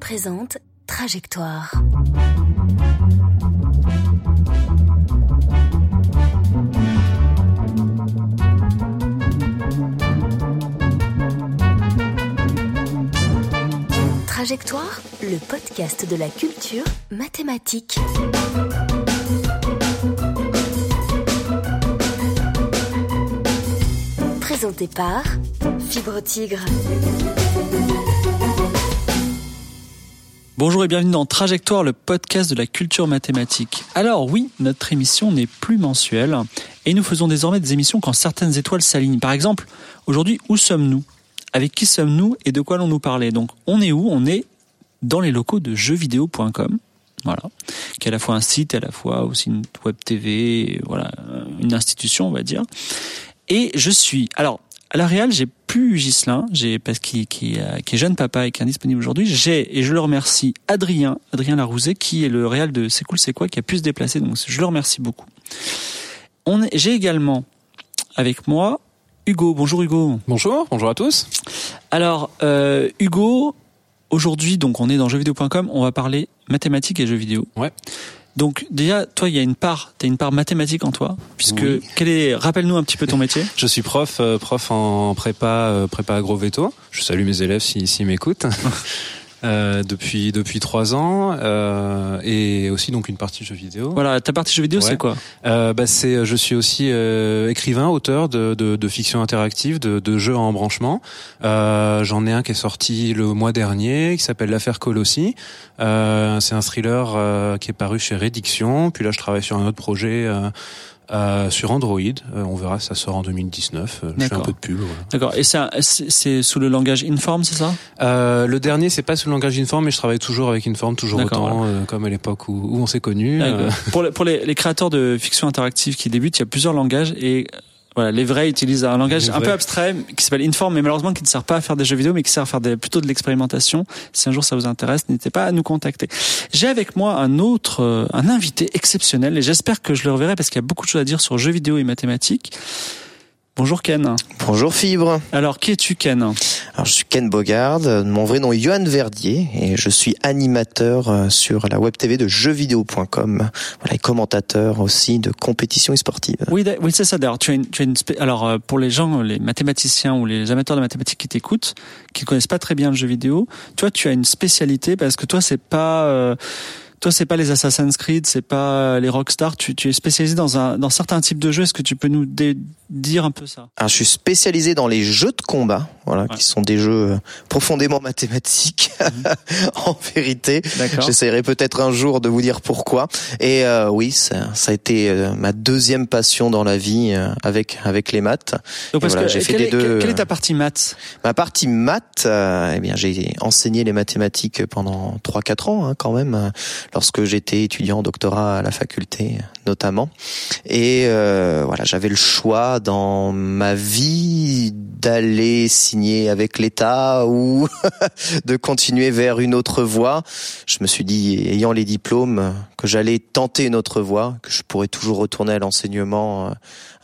Présente Trajectoire. Trajectoire, le podcast de la culture mathématique. Présenté par Fibre Tigre. Bonjour et bienvenue dans Trajectoire, le podcast de la culture mathématique. Alors oui, notre émission n'est plus mensuelle et nous faisons désormais des émissions quand certaines étoiles s'alignent. Par exemple, aujourd'hui, où sommes-nous? Avec qui sommes-nous et de quoi allons-nous parler? Donc on est où? On est dans les locaux de jeuxvideo.com. Voilà, qui est à la fois un site, à la fois aussi une web TV, voilà, une institution, on va dire. Et je suis, alors, à la Real, j'ai plus Gislin, j'ai parce qu'il qui, euh, qui est jeune papa et qui est indisponible aujourd'hui. J'ai et je le remercie Adrien, Adrien Larouzet, qui est le Real de C'est cool, c'est quoi, qui a pu se déplacer. Donc je le remercie beaucoup. On j'ai également avec moi Hugo. Bonjour Hugo. Bonjour, bonjour à tous. Alors euh, Hugo, aujourd'hui donc on est dans jeuxvideo.com, on va parler mathématiques et jeux vidéo. Ouais. Donc déjà, toi, il y a une part, t'as une part mathématique en toi, puisque Oui. quel est, rappelle-nous un petit peu ton métier. Je suis prof, euh, prof en prépa, euh, prépa agro veto. Je salue mes élèves s'ils s'ils m'écoutent. Euh, depuis depuis trois ans euh, et aussi donc une partie jeux vidéo. Voilà, ta partie jeux vidéo, Ouais. c'est quoi Euh, bah, c'est je suis aussi euh, écrivain, auteur de, de, de fiction interactive, de, de jeux en branchement. Euh, J'en ai un qui est sorti le mois dernier, qui s'appelle l'affaire Colossi. Euh, c'est un thriller euh, qui est paru chez Rédiction. Puis là, je travaille sur un autre projet. Euh, sur Android, Euh, on verra, ça sort en 2019. Euh, Je fais un peu de pub. voilà. D'accord. Et c'est sous le langage Inform, c'est ça? Euh, le dernier, c'est pas sous le langage Inform, mais je travaille toujours avec Inform, toujours autant, euh, comme à l'époque où, où on s'est connus. Euh, Pour, les, pour les, les créateurs de fiction interactive qui débutent, il y a plusieurs langages et voilà, les vrais utilisent un langage un peu abstrait qui s'appelle Inform, mais malheureusement qui ne sert pas à faire des jeux vidéo, mais qui sert à faire des, plutôt de l'expérimentation. Si un jour ça vous intéresse, n'hésitez pas à nous contacter. J'ai avec moi un autre, euh, un invité exceptionnel et j'espère que je le reverrai parce qu'il y a beaucoup de choses à dire sur jeux vidéo et mathématiques. Bonjour Ken. Bonjour Fibre. Alors qui es-tu Ken? Alors je suis Ken Bogard, mon vrai nom est Johan Verdier et je suis animateur euh, sur la web TV de jeuxvideo.com. Voilà, et commentateur aussi de compétitions sportives. Oui, oui, c'est ça. D'ailleurs, tu as une, tu as une alors euh, pour les gens, les mathématiciens ou les amateurs de mathématiques qui t'écoutent, qui connaissent pas très bien le jeu vidéo, toi, tu as une spécialité parce que toi, c'est pas, euh, toi, c'est pas les Assassin's Creed, c'est pas les Rockstar. Tu, tu es spécialisé dans un, dans certains types de jeux. Est-ce que tu peux nous dé- dire un peu ça Alors je suis spécialisé dans les jeux de combat, voilà, Ouais. qui sont des jeux euh, profondément mathématiques en vérité. D'accord. J'essaierai peut-être un jour de vous dire pourquoi. Et euh, oui, ça, ça a été euh, ma deuxième passion dans la vie euh, avec avec les maths. Donc, parce voilà, que j'ai fait quelle, les est, deux, quelle- est euh, ta partie maths? Ma partie maths, euh, eh bien, j'ai enseigné les mathématiques pendant 3-4 ans, hein, quand même, lorsque j'étais étudiant en doctorat à la faculté, notamment. Et euh, voilà, j'avais le choix dans ma vie d'aller signer avec l'État ou de continuer vers une autre voie. Je me suis dit, ayant les diplômes, que j'allais tenter une autre voie, que je pourrais toujours retourner à l'enseignement euh,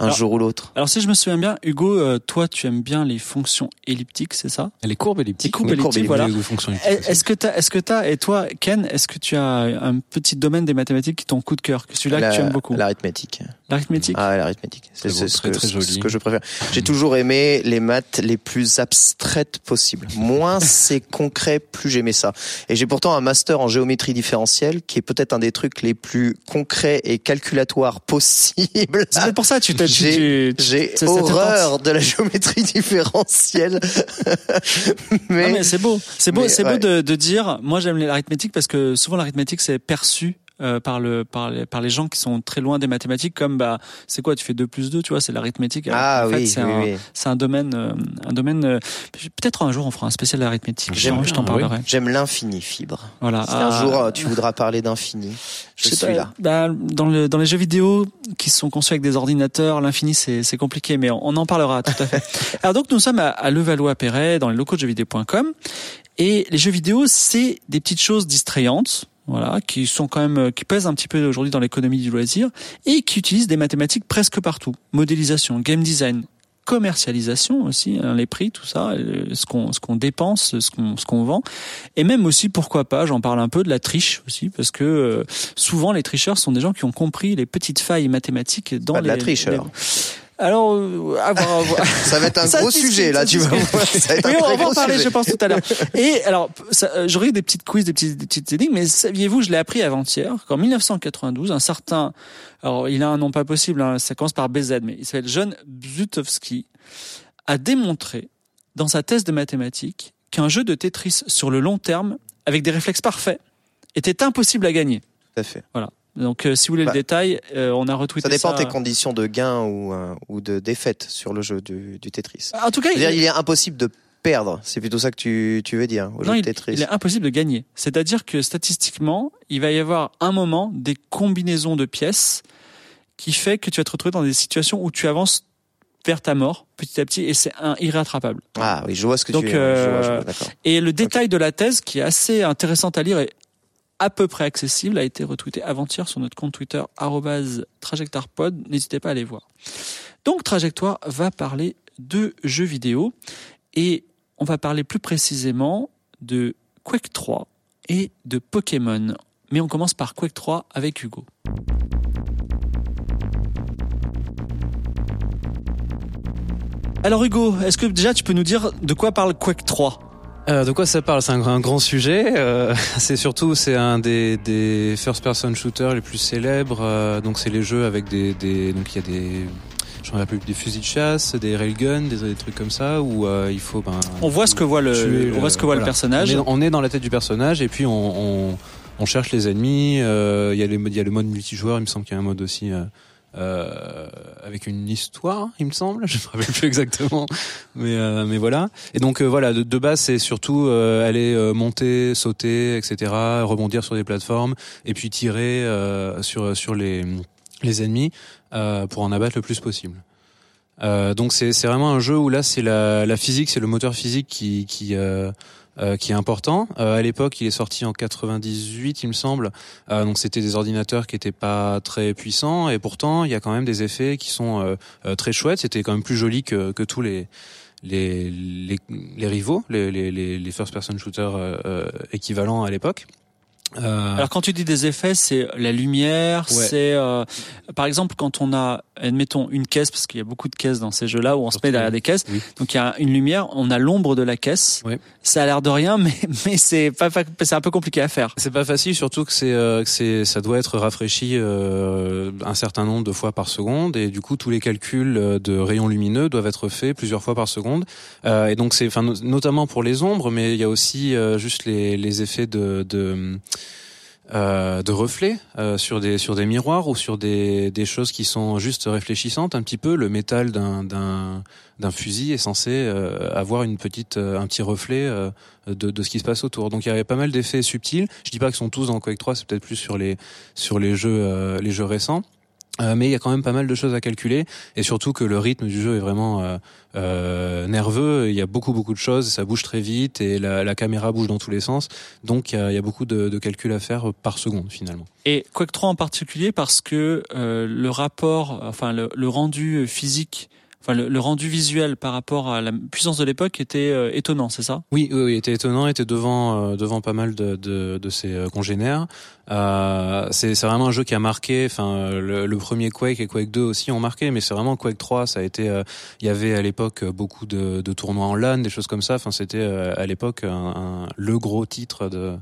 un Alors, jour ou l'autre. Alors, si je me souviens bien, Hugo, euh, toi, tu aimes bien les fonctions elliptiques, c'est ça? Les courbes elliptiques. Les courbes elliptiques, Les voilà. fonctions elliptiques aussi. Est-ce que t'as, est-ce que t'as, et toi, Ken, est-ce que tu as un petit domaine des mathématiques qui est ton coup de cœur, que celui-là que tu aimes beaucoup? L'arithmétique. L'arithmétique? Ah, l'arithmétique. C'est ce, très, que, ce que je préfère. J'ai toujours aimé les maths les plus abstraites possibles. Moins c'est concret, plus j'aimais ça. Et j'ai pourtant un master en géométrie différentielle qui est peut-être un des trucs les plus concrets et calculatoires possibles. C'est pour ça que tu t'es, tu- J'ai j'ai horreur de la géométrie différentielle. mais, Ah, mais c'est beau, c'est beau, c'est beau de, de dire. Moi, j'aime l'arithmétique parce que souvent l'arithmétique c'est perçu euh, par le par les, par les gens qui sont très loin des mathématiques comme bah c'est quoi tu fais 2 plus 2 tu vois c'est l'arithmétique ah en fait, oui, c'est oui, un oui. un domaine euh, un domaine euh, peut-être un jour on fera un spécial arithmétique J'aime je t'en oui. parlerai J'aime l'infini, fibre. voilà Si un Ah, jour euh, tu voudras parler d'infini, je, suis pas, là. bah, dans, le, dans les jeux vidéo qui sont conçus avec des ordinateurs, l'infini c'est c'est compliqué, mais on, on en parlera tout à fait. Alors donc nous sommes à, à Levallois-Perret, dans les locaux de jeuxvideo.com, et les jeux vidéo c'est des petites choses distrayantes. Voilà, qui sont quand même, euh, qui pèsent un petit peu aujourd'hui dans l'économie du loisir et qui utilisent des mathématiques presque partout. Modélisation, game design, commercialisation aussi, hein, les prix, tout ça, euh, ce qu'on ce qu'on dépense, ce qu'on ce qu'on vend, et même aussi pourquoi pas, j'en parle un peu de la triche aussi, parce que euh, souvent les tricheurs sont des gens qui ont compris les petites failles mathématiques dans Pas les, de la triche, les- alors. Alors, euh, à voir, à voir. Ça va être un Ça gros sujet là, tu vas discute. voir. Ça va être un Oui, on va en parler, sujet. je pense, tout à l'heure. Et alors, euh, j'aurais eu des petites quiz, des petites, des petites énigmes, mais saviez-vous, je l'ai appris avant-hier, qu'en 1992, un certain, alors il a un nom pas possible, hein, ça commence par BZ, mais il s'appelle John Bzutowski, a démontré dans sa thèse de mathématiques qu'un jeu de Tetris sur le long terme, avec des réflexes parfaits, était impossible à gagner. Tout à fait. Donc, euh, si vous voulez Bah, le détail, euh, on a retweeté Ça ça. dépend de tes conditions de gain ou, euh, ou de défaite sur le jeu du, du Tetris. En tout cas, C'est-à-dire, il est impossible de perdre. C'est plutôt ça que tu, tu veux dire au Non, jeu il, de Tetris. il est impossible de gagner. C'est-à-dire que statistiquement, il va y avoir un moment des combinaisons de pièces qui fait que tu vas te retrouver dans des situations où tu avances vers ta mort petit à petit et c'est un irrattrapable. Ah oui, je vois ce que Donc, tu veux. dire. Euh. Et le détail de la thèse, qui est assez intéressant à lire et à peu près accessible, a été retweeté avant-hier sur notre compte Twitter @trajectoirepod. N'hésitez pas à aller voir. Donc Trajectoire va parler de jeux vidéo et on va parler plus précisément de Quake 3 et de Pokémon. Mais on commence par Quake 3 avec Hugo. Alors Hugo, est-ce que déjà tu peux nous dire de quoi parle Quake 3 Euh, de quoi ça parle? C'est un, un grand sujet. euh, c'est surtout c'est un des, des first-person shooters les plus célèbres. euh, donc c'est les jeux avec des, des donc il y a des je me rappelle plus, des fusils de chasse, des railguns, des, des trucs comme ça où euh, il faut ben On voit ce que voit le, tuer on voit ce que voit le personnage. On est, on est dans la tête du personnage et puis on, on, on cherche les ennemis. euh, Il y a les il y a le mode multijoueur. Il me semble qu'il y a un mode aussi. Euh, avec une histoire, il me semble, je me rappelle plus exactement, mais euh, mais voilà. Et donc euh, voilà, de, de base c'est surtout euh, aller euh, monter, sauter, etc., rebondir sur des plateformes et puis tirer euh, sur sur les les ennemis pour en abattre le plus possible. Donc c'est c'est vraiment un jeu où là c'est la la physique, c'est le moteur physique qui qui euh, qui est important. Euh, à l'époque, il est sorti en 98, il me semble. Euh, donc c'était des ordinateurs qui étaient pas très puissants et pourtant il y a quand même des effets qui sont euh, euh, très chouettes. C'était quand même plus joli que, que tous les les, rivaux, les, les, first-person shooters équivalents à l'époque. Euh, Alors quand tu dis des effets, c'est la lumière, Ouais. c'est euh, par exemple quand on a, admettons une caisse, parce qu'il y a beaucoup de caisses dans ces jeux-là où on se met derrière des caisses, oui. donc il y a une lumière, on a l'ombre de la caisse. Ça a l'air de rien, mais mais c'est pas, c'est un peu compliqué à faire. C'est pas facile, surtout que c'est euh, c'est ça doit être rafraîchi euh, un certain nombre de fois par seconde et du coup tous les calculs euh, de rayons lumineux doivent être faits plusieurs fois par seconde Euh, et donc c'est enfin no- notamment pour les ombres, mais il y a aussi euh, juste les les effets de de euh, de reflets euh, sur des sur des miroirs ou sur des des choses qui sont juste réfléchissantes un petit peu le métal d'un d'un d'un fusil est censé euh, avoir une petite euh, un petit reflet euh, de, de ce qui se passe autour. Donc il y avait pas mal d'effets subtils. Je dis pas qu'ils sont tous dans Quake 3, c'est peut-être plus sur les sur les jeux euh, les jeux récents. Euh, mais il y a quand même pas mal de choses à calculer et surtout que le rythme du jeu est vraiment euh, euh, nerveux. Il y a beaucoup beaucoup de choses, ça bouge très vite et la, la caméra bouge dans tous les sens. Donc il y y a beaucoup de, de calculs à faire par seconde finalement. Et Quake 3 en particulier parce que euh, le rapport, enfin le, le rendu physique, enfin le, rendu visuel par rapport à la puissance de l'époque était euh, étonnant, c'est ça? Oui, oui, oui, était étonnant, était devant euh, devant pas mal de de, de ses euh, congénères. C'est c'est vraiment un jeu qui a marqué. Enfin, le, premier Quake et Quake 2 aussi ont marqué, mais c'est vraiment Quake 3. Ça a été. Il y avait à l'époque beaucoup de, de tournois en LAN, des choses comme ça. Enfin, c'était à l'époque le gros titre de.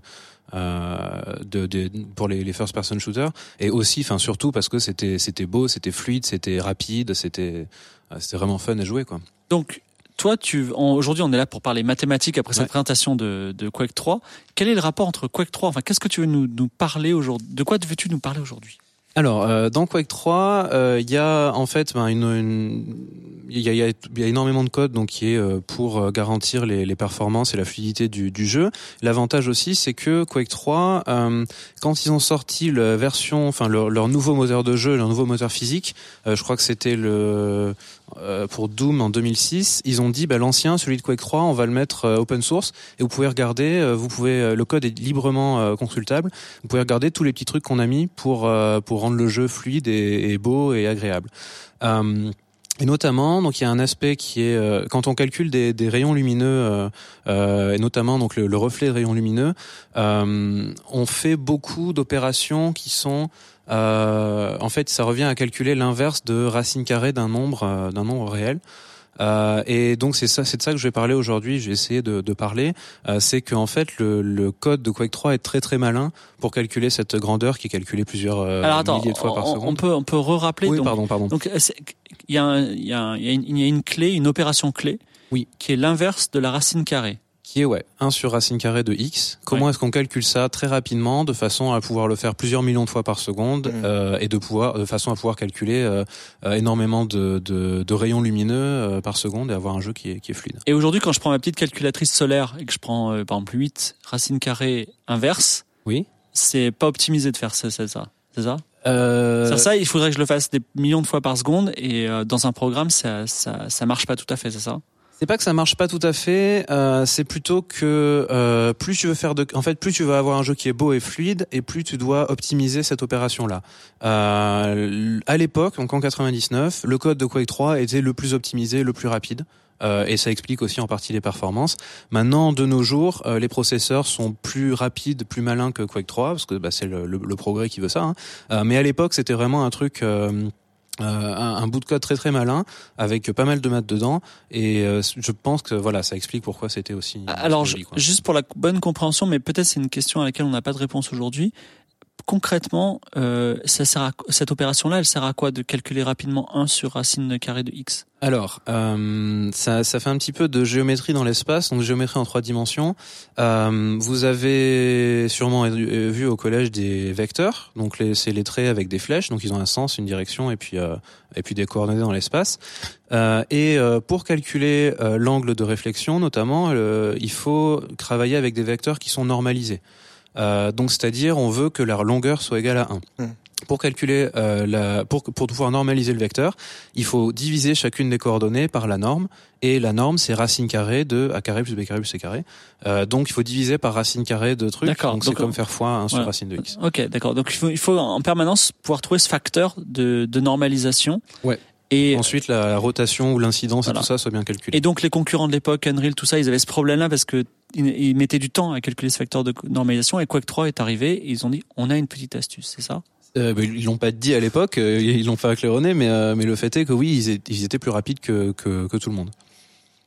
Euh, de, de- pour les, les first person shooters. Et aussi enfin surtout parce que c'était c'était beau c'était fluide c'était rapide c'était euh, c'était vraiment fun à jouer quoi. Donc, toi, tu, aujourd'hui, on est là pour parler mathématiques après Ouais. cette présentation de, de Quake 3. Quel est le rapport entre Quake 3 Enfin, qu'est-ce que tu veux nous, nous parler aujourd'hui? De quoi veux-tu nous parler aujourd'hui? Alors, euh, dans Quake 3, euh, il y a en fait ben, il y, a, énormément de code donc qui est euh, pour garantir les, performances et la fluidité du, jeu. L'avantage aussi, c'est que Quake 3, euh, quand ils ont sorti la version, enfin leur, leur nouveau moteur de jeu, leur nouveau moteur physique, je crois que c'était le euh, pour Doom en 2006, ils ont dit bah, l'ancien, celui de Quake 3, on va le mettre euh, open source et vous pouvez regarder, euh, vous pouvez, le code est librement consultable, vous pouvez regarder tous les petits trucs qu'on a mis pour pour rendre le jeu fluide et, beau et agréable. Et notamment, donc il y a un aspect qui est quand on calcule des, rayons lumineux, et notamment donc le, le, reflet de rayons lumineux, on fait beaucoup d'opérations qui sont, en fait, ça revient à calculer l'inverse de racine carrée d'un nombre d'un nombre réel. Euh, et donc c'est ça, c'est de ça que je vais parler aujourd'hui. J'ai essayé de, de parler. Euh, c'est qu'en fait le, le, code de Quake 3 est très très malin pour calculer cette grandeur qui est calculée plusieurs euh, milliers de fois par seconde. On peut on peut re-rappeler. Oui, donc, pardon, pardon. Donc il y a un, il y y a une clé, une opération clé. Oui. Qui est l'inverse de la racine carrée qui est ouais 1 sur racine carrée de x. Comment Ouais. est-ce qu'on calcule ça très rapidement de façon à pouvoir le faire plusieurs millions de fois par seconde Mhm. euh, et de pouvoir de façon à pouvoir calculer euh, euh, énormément de, de, de rayons lumineux euh, par seconde et avoir un jeu qui est, qui est fluide. Et aujourd'hui, quand je prends ma petite calculatrice solaire et que je prends par exemple 8 racine carrée inverse, Oui. c'est pas optimisé de faire ça, c'est ça. C'est ça? Euh, Ça, il faudrait que je le fasse des millions de fois par seconde et dans un programme, ça, ça, ça marche pas tout à fait, c'est ça? C'est pas que ça marche pas tout à fait, euh, c'est plutôt que euh, plus tu veux faire de, en fait, plus tu veux avoir un jeu qui est beau et fluide, et plus tu dois optimiser cette opération-là. Euh, à l'époque, donc en 99, le code de Quake 3 était le plus optimisé, le plus rapide. Euh, et ça explique aussi en partie les performances. Maintenant, de nos jours, euh, les processeurs sont plus rapides, plus malins que Quake 3, parce que bah, c'est le, le- le progrès qui veut ça. hein. Euh, mais à l'époque, c'était vraiment un truc, euh, un, un bout de code très très malin, avec pas mal de maths dedans. Et euh, je pense que voilà, ça explique pourquoi c'était aussi. Alors, joli, quoi. juste pour la bonne compréhension, mais peut-être c'est une question à laquelle on n'a pas de réponse aujourd'hui. Concrètement, euh, ça sert à, cette opération-là, elle sert à quoi de calculer rapidement 1 sur racine carrée de x? Alors, euh, ça, ça fait un petit peu de géométrie dans l'espace, donc géométrie en trois dimensions. Euh, vous avez sûrement euh, vu au collège des vecteurs, donc c'est les traits avec des flèches, donc ils ont un sens, une direction et puis euh, et puis des coordonnées dans l'espace. Euh, et euh, pour calculer euh, l'angle de réflexion, notamment, euh, il faut travailler avec des vecteurs qui sont normalisés. Euh, donc, c'est-à-dire, on veut que leur longueur soit égale à 1. Hmm. Pour calculer euh, la, pour pour pouvoir normaliser le vecteur, il faut diviser chacune des coordonnées par la norme. Et la norme, c'est racine carrée de a carré plus b carré plus c carré. Euh, donc, il faut diviser par racine carrée de trucs. D'accord. Donc, c'est comme faire fois 1 sur racine de x. Ok, d'accord. Donc il faut, il faut en permanence pouvoir trouver ce facteur de, de normalisation. Ouais. Et, Ensuite, la, rotation ou l'incidence Voilà. et tout ça soit bien calculé. et donc les concurrents de l'époque, Unreal, tout ça, ils avaient ce problème-là parce que ils, mettaient du temps à calculer ce facteur de normalisation. Et Quake 3 est arrivé et ils ont dit on a une petite astuce, c'est ça? Euh, bah, ils l'ont pas dit à l'époque, euh, ils l'ont pas claironné, mais euh, mais le fait est que oui, ils, é- ils étaient plus rapides que, que que tout le monde.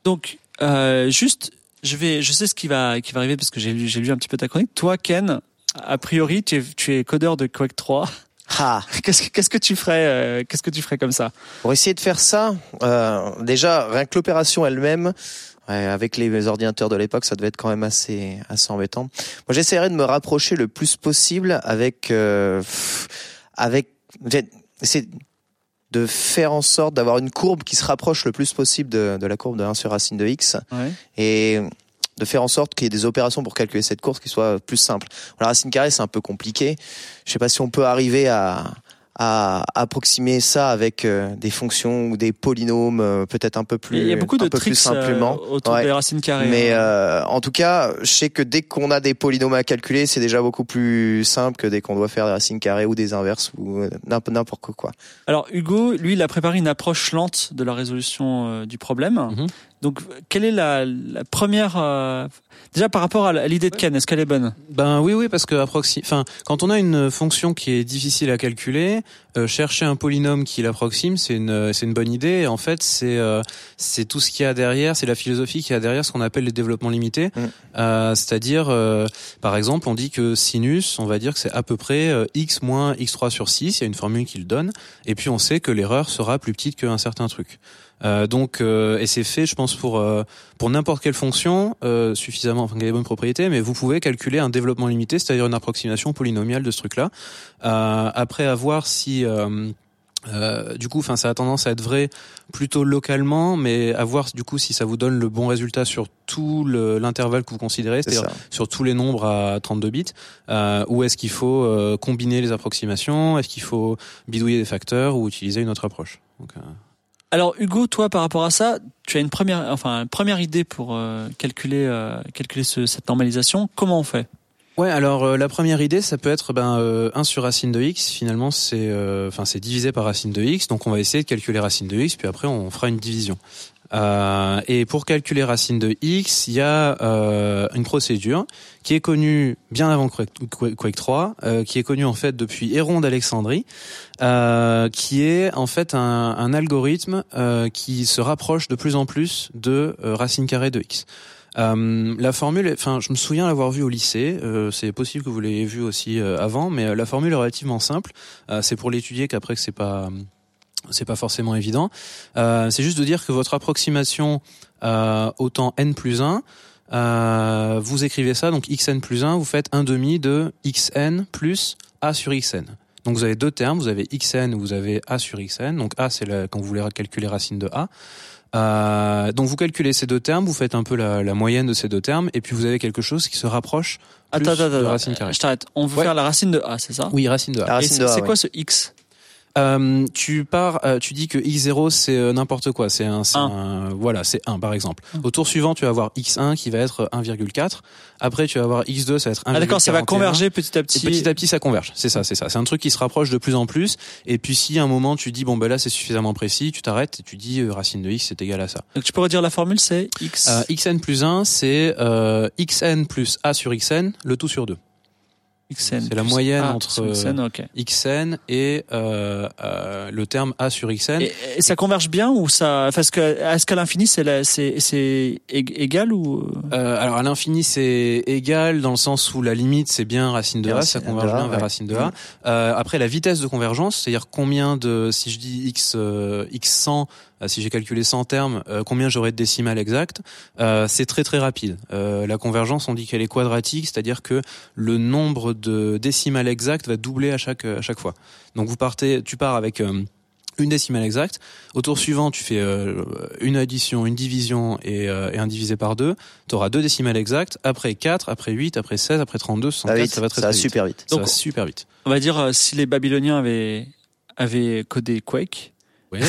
Donc euh, juste, je vais, je sais ce qui va, qui va arriver parce que j'ai lu, j'ai lu un petit peu ta chronique. Toi, Ken, a priori, tu es, tu es codeur de Quake 3. Ah, Qu'est-ce que, qu'est-ce que tu ferais, euh, qu'est-ce que tu ferais comme ça? Pour essayer de faire ça, euh, déjà rien que l'opération elle-même, ouais, avec les ordinateurs de l'époque, ça devait être quand même assez assez embêtant. Moi, j'essaierais de me rapprocher le plus possible avec euh, avec c'est de faire en sorte d'avoir une courbe qui se rapproche le plus possible de, de la courbe de 1 sur racine de x Ouais. et de faire en sorte qu'il y ait des opérations pour calculer cette courbe qui soient plus simples. La racine carrée, c'est un peu compliqué. Je sais pas si on peut arriver à, à approximer ça avec euh, des fonctions ou des polynômes euh, peut-être un peu plus Il y a beaucoup de tricks euh, simplement. autour Ouais. des racines carrées. Mais hein. euh, en tout cas, je sais que dès qu'on a des polynômes à calculer, c'est déjà beaucoup plus simple que dès qu'on doit faire des racines carrées ou des inverses ou n'importe quoi. Alors Hugo, lui, il a préparé une approche lente de la résolution du problème. Mhm. Donc, quelle est la, la première euh, déjà par rapport à l'idée de Ken, est-ce qu'elle est bonne? Ben oui, oui, parce que approxi... enfin, quand on a une fonction qui est difficile à calculer, euh, chercher un polynôme qui l'approxime, c'est une, c'est une bonne idée. En fait, c'est, euh, c'est tout ce qu'il y a derrière, c'est la philosophie qu'il y a derrière ce qu'on appelle les développements limités. Mm. Euh, c'est-à-dire, euh, par exemple, on dit que sinus, on va dire que c'est à peu près euh, x moins x3 sur 6. Il y a une formule qui le donne. Et puis on sait que l'erreur sera plus petite qu'un certain truc. Euh, donc, euh, et c'est fait, je pense, pour euh, pour n'importe quelle fonction euh, suffisamment, enfin, qui a des bonnes propriétés, mais vous pouvez calculer un développement limité, c'est-à-dire une approximation polynomiale de ce truc-là. Euh, après, à voir si euh, euh, du coup, enfin, ça a tendance à être vrai plutôt localement, mais à voir du coup si ça vous donne le bon résultat sur tout le- l'intervalle que vous considérez, C'est c'est-à-dire sur tous les nombres à 32 bits, euh, ou est-ce qu'il faut euh, combiner les approximations, est-ce qu'il faut bidouiller des facteurs ou utiliser une autre approche. Donc, euh, Alors Hugo, toi, par rapport à ça, tu as une première, enfin, une première idée pour euh, calculer, euh, cette normalisation. Comment on fait? Ouais, alors euh, la première idée, ça peut être ben euh, 1 sur racine de x. Finalement, c'est enfin c'est divisé par racine de x. Donc on va essayer de calculer racine de x, puis après on fera une division. Euh, et pour calculer racine de x, il y a euh, une procédure qui est connue bien avant Quake, Quake 3, euh, qui est connue en fait depuis Héron d'Alexandrie, qui est en fait un, algorithme qui se rapproche de plus en plus de racine carrée de x. La formule, enfin, je me souviens l'avoir vue au lycée. C'est possible que vous l'ayez vue aussi avant, mais la formule est relativement simple. C'est pour l'étudier qu'après que c'est pas, c'est pas forcément évident. Euh, c'est juste de dire que votre approximation euh, au temps n plus 1, euh, vous écrivez ça, donc xn plus 1, vous faites un demi de xn plus a sur xn. Donc vous avez deux termes, vous avez xn, vous avez a sur xn. Donc a c'est quand vous voulez calculer racine de a. Euh, donc vous calculez ces deux termes, vous faites un peu la, la moyenne de ces deux termes, et puis vous avez quelque chose qui se rapproche plus Attends, attends, de attends. racine carrée. Je t'arrête. On veut Ouais. faire la racine de A, c'est ça? Oui, racine de a. La racine c'est de A, c'est ouais. quoi ce X? Euh, tu pars, euh, tu dis que x0 c'est euh, n'importe quoi, c'est un, c'est Un. voilà, c'est 1 par exemple. Au tour suivant, tu vas avoir x1 qui va être 1,4. Après, tu vas avoir x2, ça va être 1,41. Ah d'accord, ça va converger petit à Et petit. petit à petit, ça converge. C'est ça, c'est ça. C'est un truc qui se rapproche de plus en plus. Et puis, si à un moment tu dis bon ben là c'est suffisamment précis, tu t'arrêtes et tu dis euh, racine de x c'est égal à ça. Donc tu peux redire la formule, c'est X. Euh, xn plus 1, c'est euh, xn plus a sur xn, le tout sur 2. XN. c'est la moyenne A entre, XN, xn et euh, euh, le terme a sur xn. Et, et ça converge bien ou ça Parce que est-ce qu'à l'infini c'est c'est c'est ég- égal ou Euh, alors à l'infini c'est égal dans le sens où la limite c'est bien racine de a, ça converge bien vers ouais. racine de a. Euh, après la vitesse de convergence, c'est-à-dire combien de si je dis x euh, x 100 euh, si j'ai calculé 100 termes, euh, combien j'aurai de décimales exactes, euh, c'est très très rapide. Euh, la convergence, on dit qu'elle est quadratique, c'est-à-dire que le nombre de décimales exactes va doubler à chaque à chaque fois. Donc vous partez, tu pars avec euh, une décimale exacte. Au tour suivant, tu fais euh, une addition, une division et, euh, et un divisé par deux. Tu auras deux décimales exactes. Après 4, après 8, après 16, après 32, Ça va 64, vite, ça va très, ça va très vite. super vite. Ça Donc- va super vite. on va dire euh, si les Babyloniens avaient avaient codé Quake, Ouais.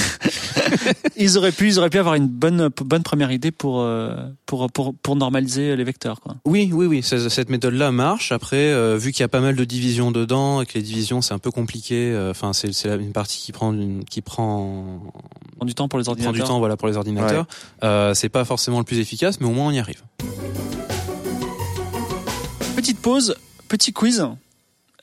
ils auraient pu ils auraient pu avoir une bonne bonne première idée pour euh, pour pour pour normaliser les vecteurs quoi. Oui, oui, oui. Cette méthode-là marche. Après, euh, vu qu'il y a pas mal de divisions dedans et que les divisions c'est un peu compliqué. euh, Enfin, c'est c'est une partie qui prend une, qui prend Prend du temps pour les prend ordinateurs. du temps, voilà, pour les ordinateurs. Euh, c'est pas forcément le plus efficace, mais au moins on y arrive. Petite pause, petit quiz.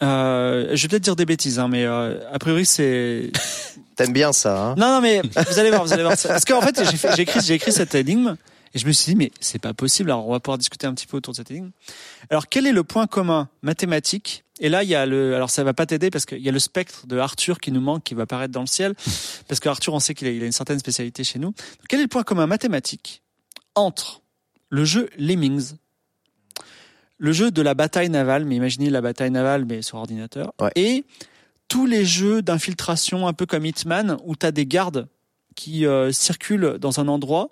Euh, je vais peut-être dire des bêtises, hein, mais euh, a priori c'est T'aimes bien ça, hein Non, non, mais vous allez voir, vous allez voir. Parce qu'en fait, j'ai écrit, j'ai écrit cette énigme et je me suis dit, mais c'est pas possible. Alors, on va pouvoir discuter un petit peu autour de cette énigme. Alors, quel est le point commun mathématique? Et là, il y a le. Alors, ça va pas t'aider parce qu'il y a le spectre de Arthur qui nous manque, qui va apparaître dans le ciel. Parce qu'Arthur, on sait qu'il a, il a une certaine spécialité chez nous. Donc, quel est le point commun mathématique entre le jeu Lemmings, le jeu de la bataille navale, mais imaginez la bataille navale, mais sur ordinateur, Ouais. et tous les jeux d'infiltration un peu comme Hitman où tu as des gardes qui euh, circulent dans un endroit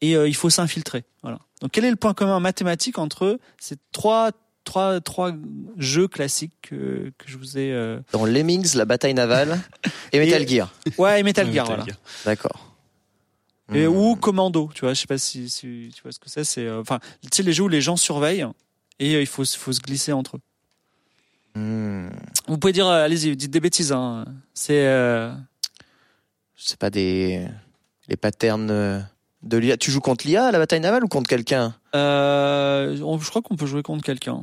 et euh, il faut s'infiltrer. Voilà. Donc quel est le point commun mathématique entre ces trois trois trois jeux classiques que, que je vous ai euh... Dans Lemmings, la bataille navale et Metal Gear. ouais et Metal Gear Metal voilà. Gear. D'accord. Et Hmm. ou Commando, tu vois, je sais pas si, si tu vois ce que c'est, c'est euh, enfin tu sais les jeux où les gens surveillent et euh, il faut se- faut se glisser entre eux. Vous pouvez dire euh, allez-y, dites des bêtises hein. C'est euh, C'est pas des les patterns euh, de l'IA. Tu joues contre l'IA à la bataille navale ou contre quelqu'un? Euh, je crois qu'on peut jouer contre quelqu'un.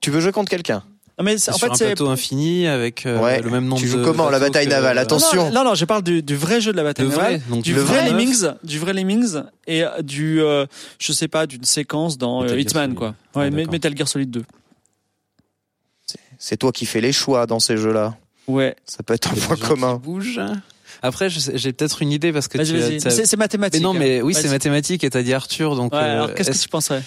Tu veux jouer contre quelqu'un? Non mais c'est- en sur fait un c'est plateau infini avec euh, Ouais. le même nombre Tu joues de comment, la bataille que- navale? Attention. Non, non, non, je parle du, du vrai jeu de la Le bataille navale. vrai, donc Du le vrai vrai Lemmings, du vrai Lemmings et euh, du, euh, je sais pas, d'une séquence dans euh, Hitman, quoi. Ah, Ouais. Metal Gear Solid 2. C'est toi qui fais les choix dans ces jeux-là. Ouais. Ça peut être un point commun. qui bougent. Après, j'ai peut-être une idée parce que Vas-y, tu as- vas-y. t'as- C'est c'est mathématique. Mais non, hein. mais oui, c'est Vas-y. mathématique et t'as dit Arthur, donc. Ouais, euh, alors qu'est-ce que tu penserais?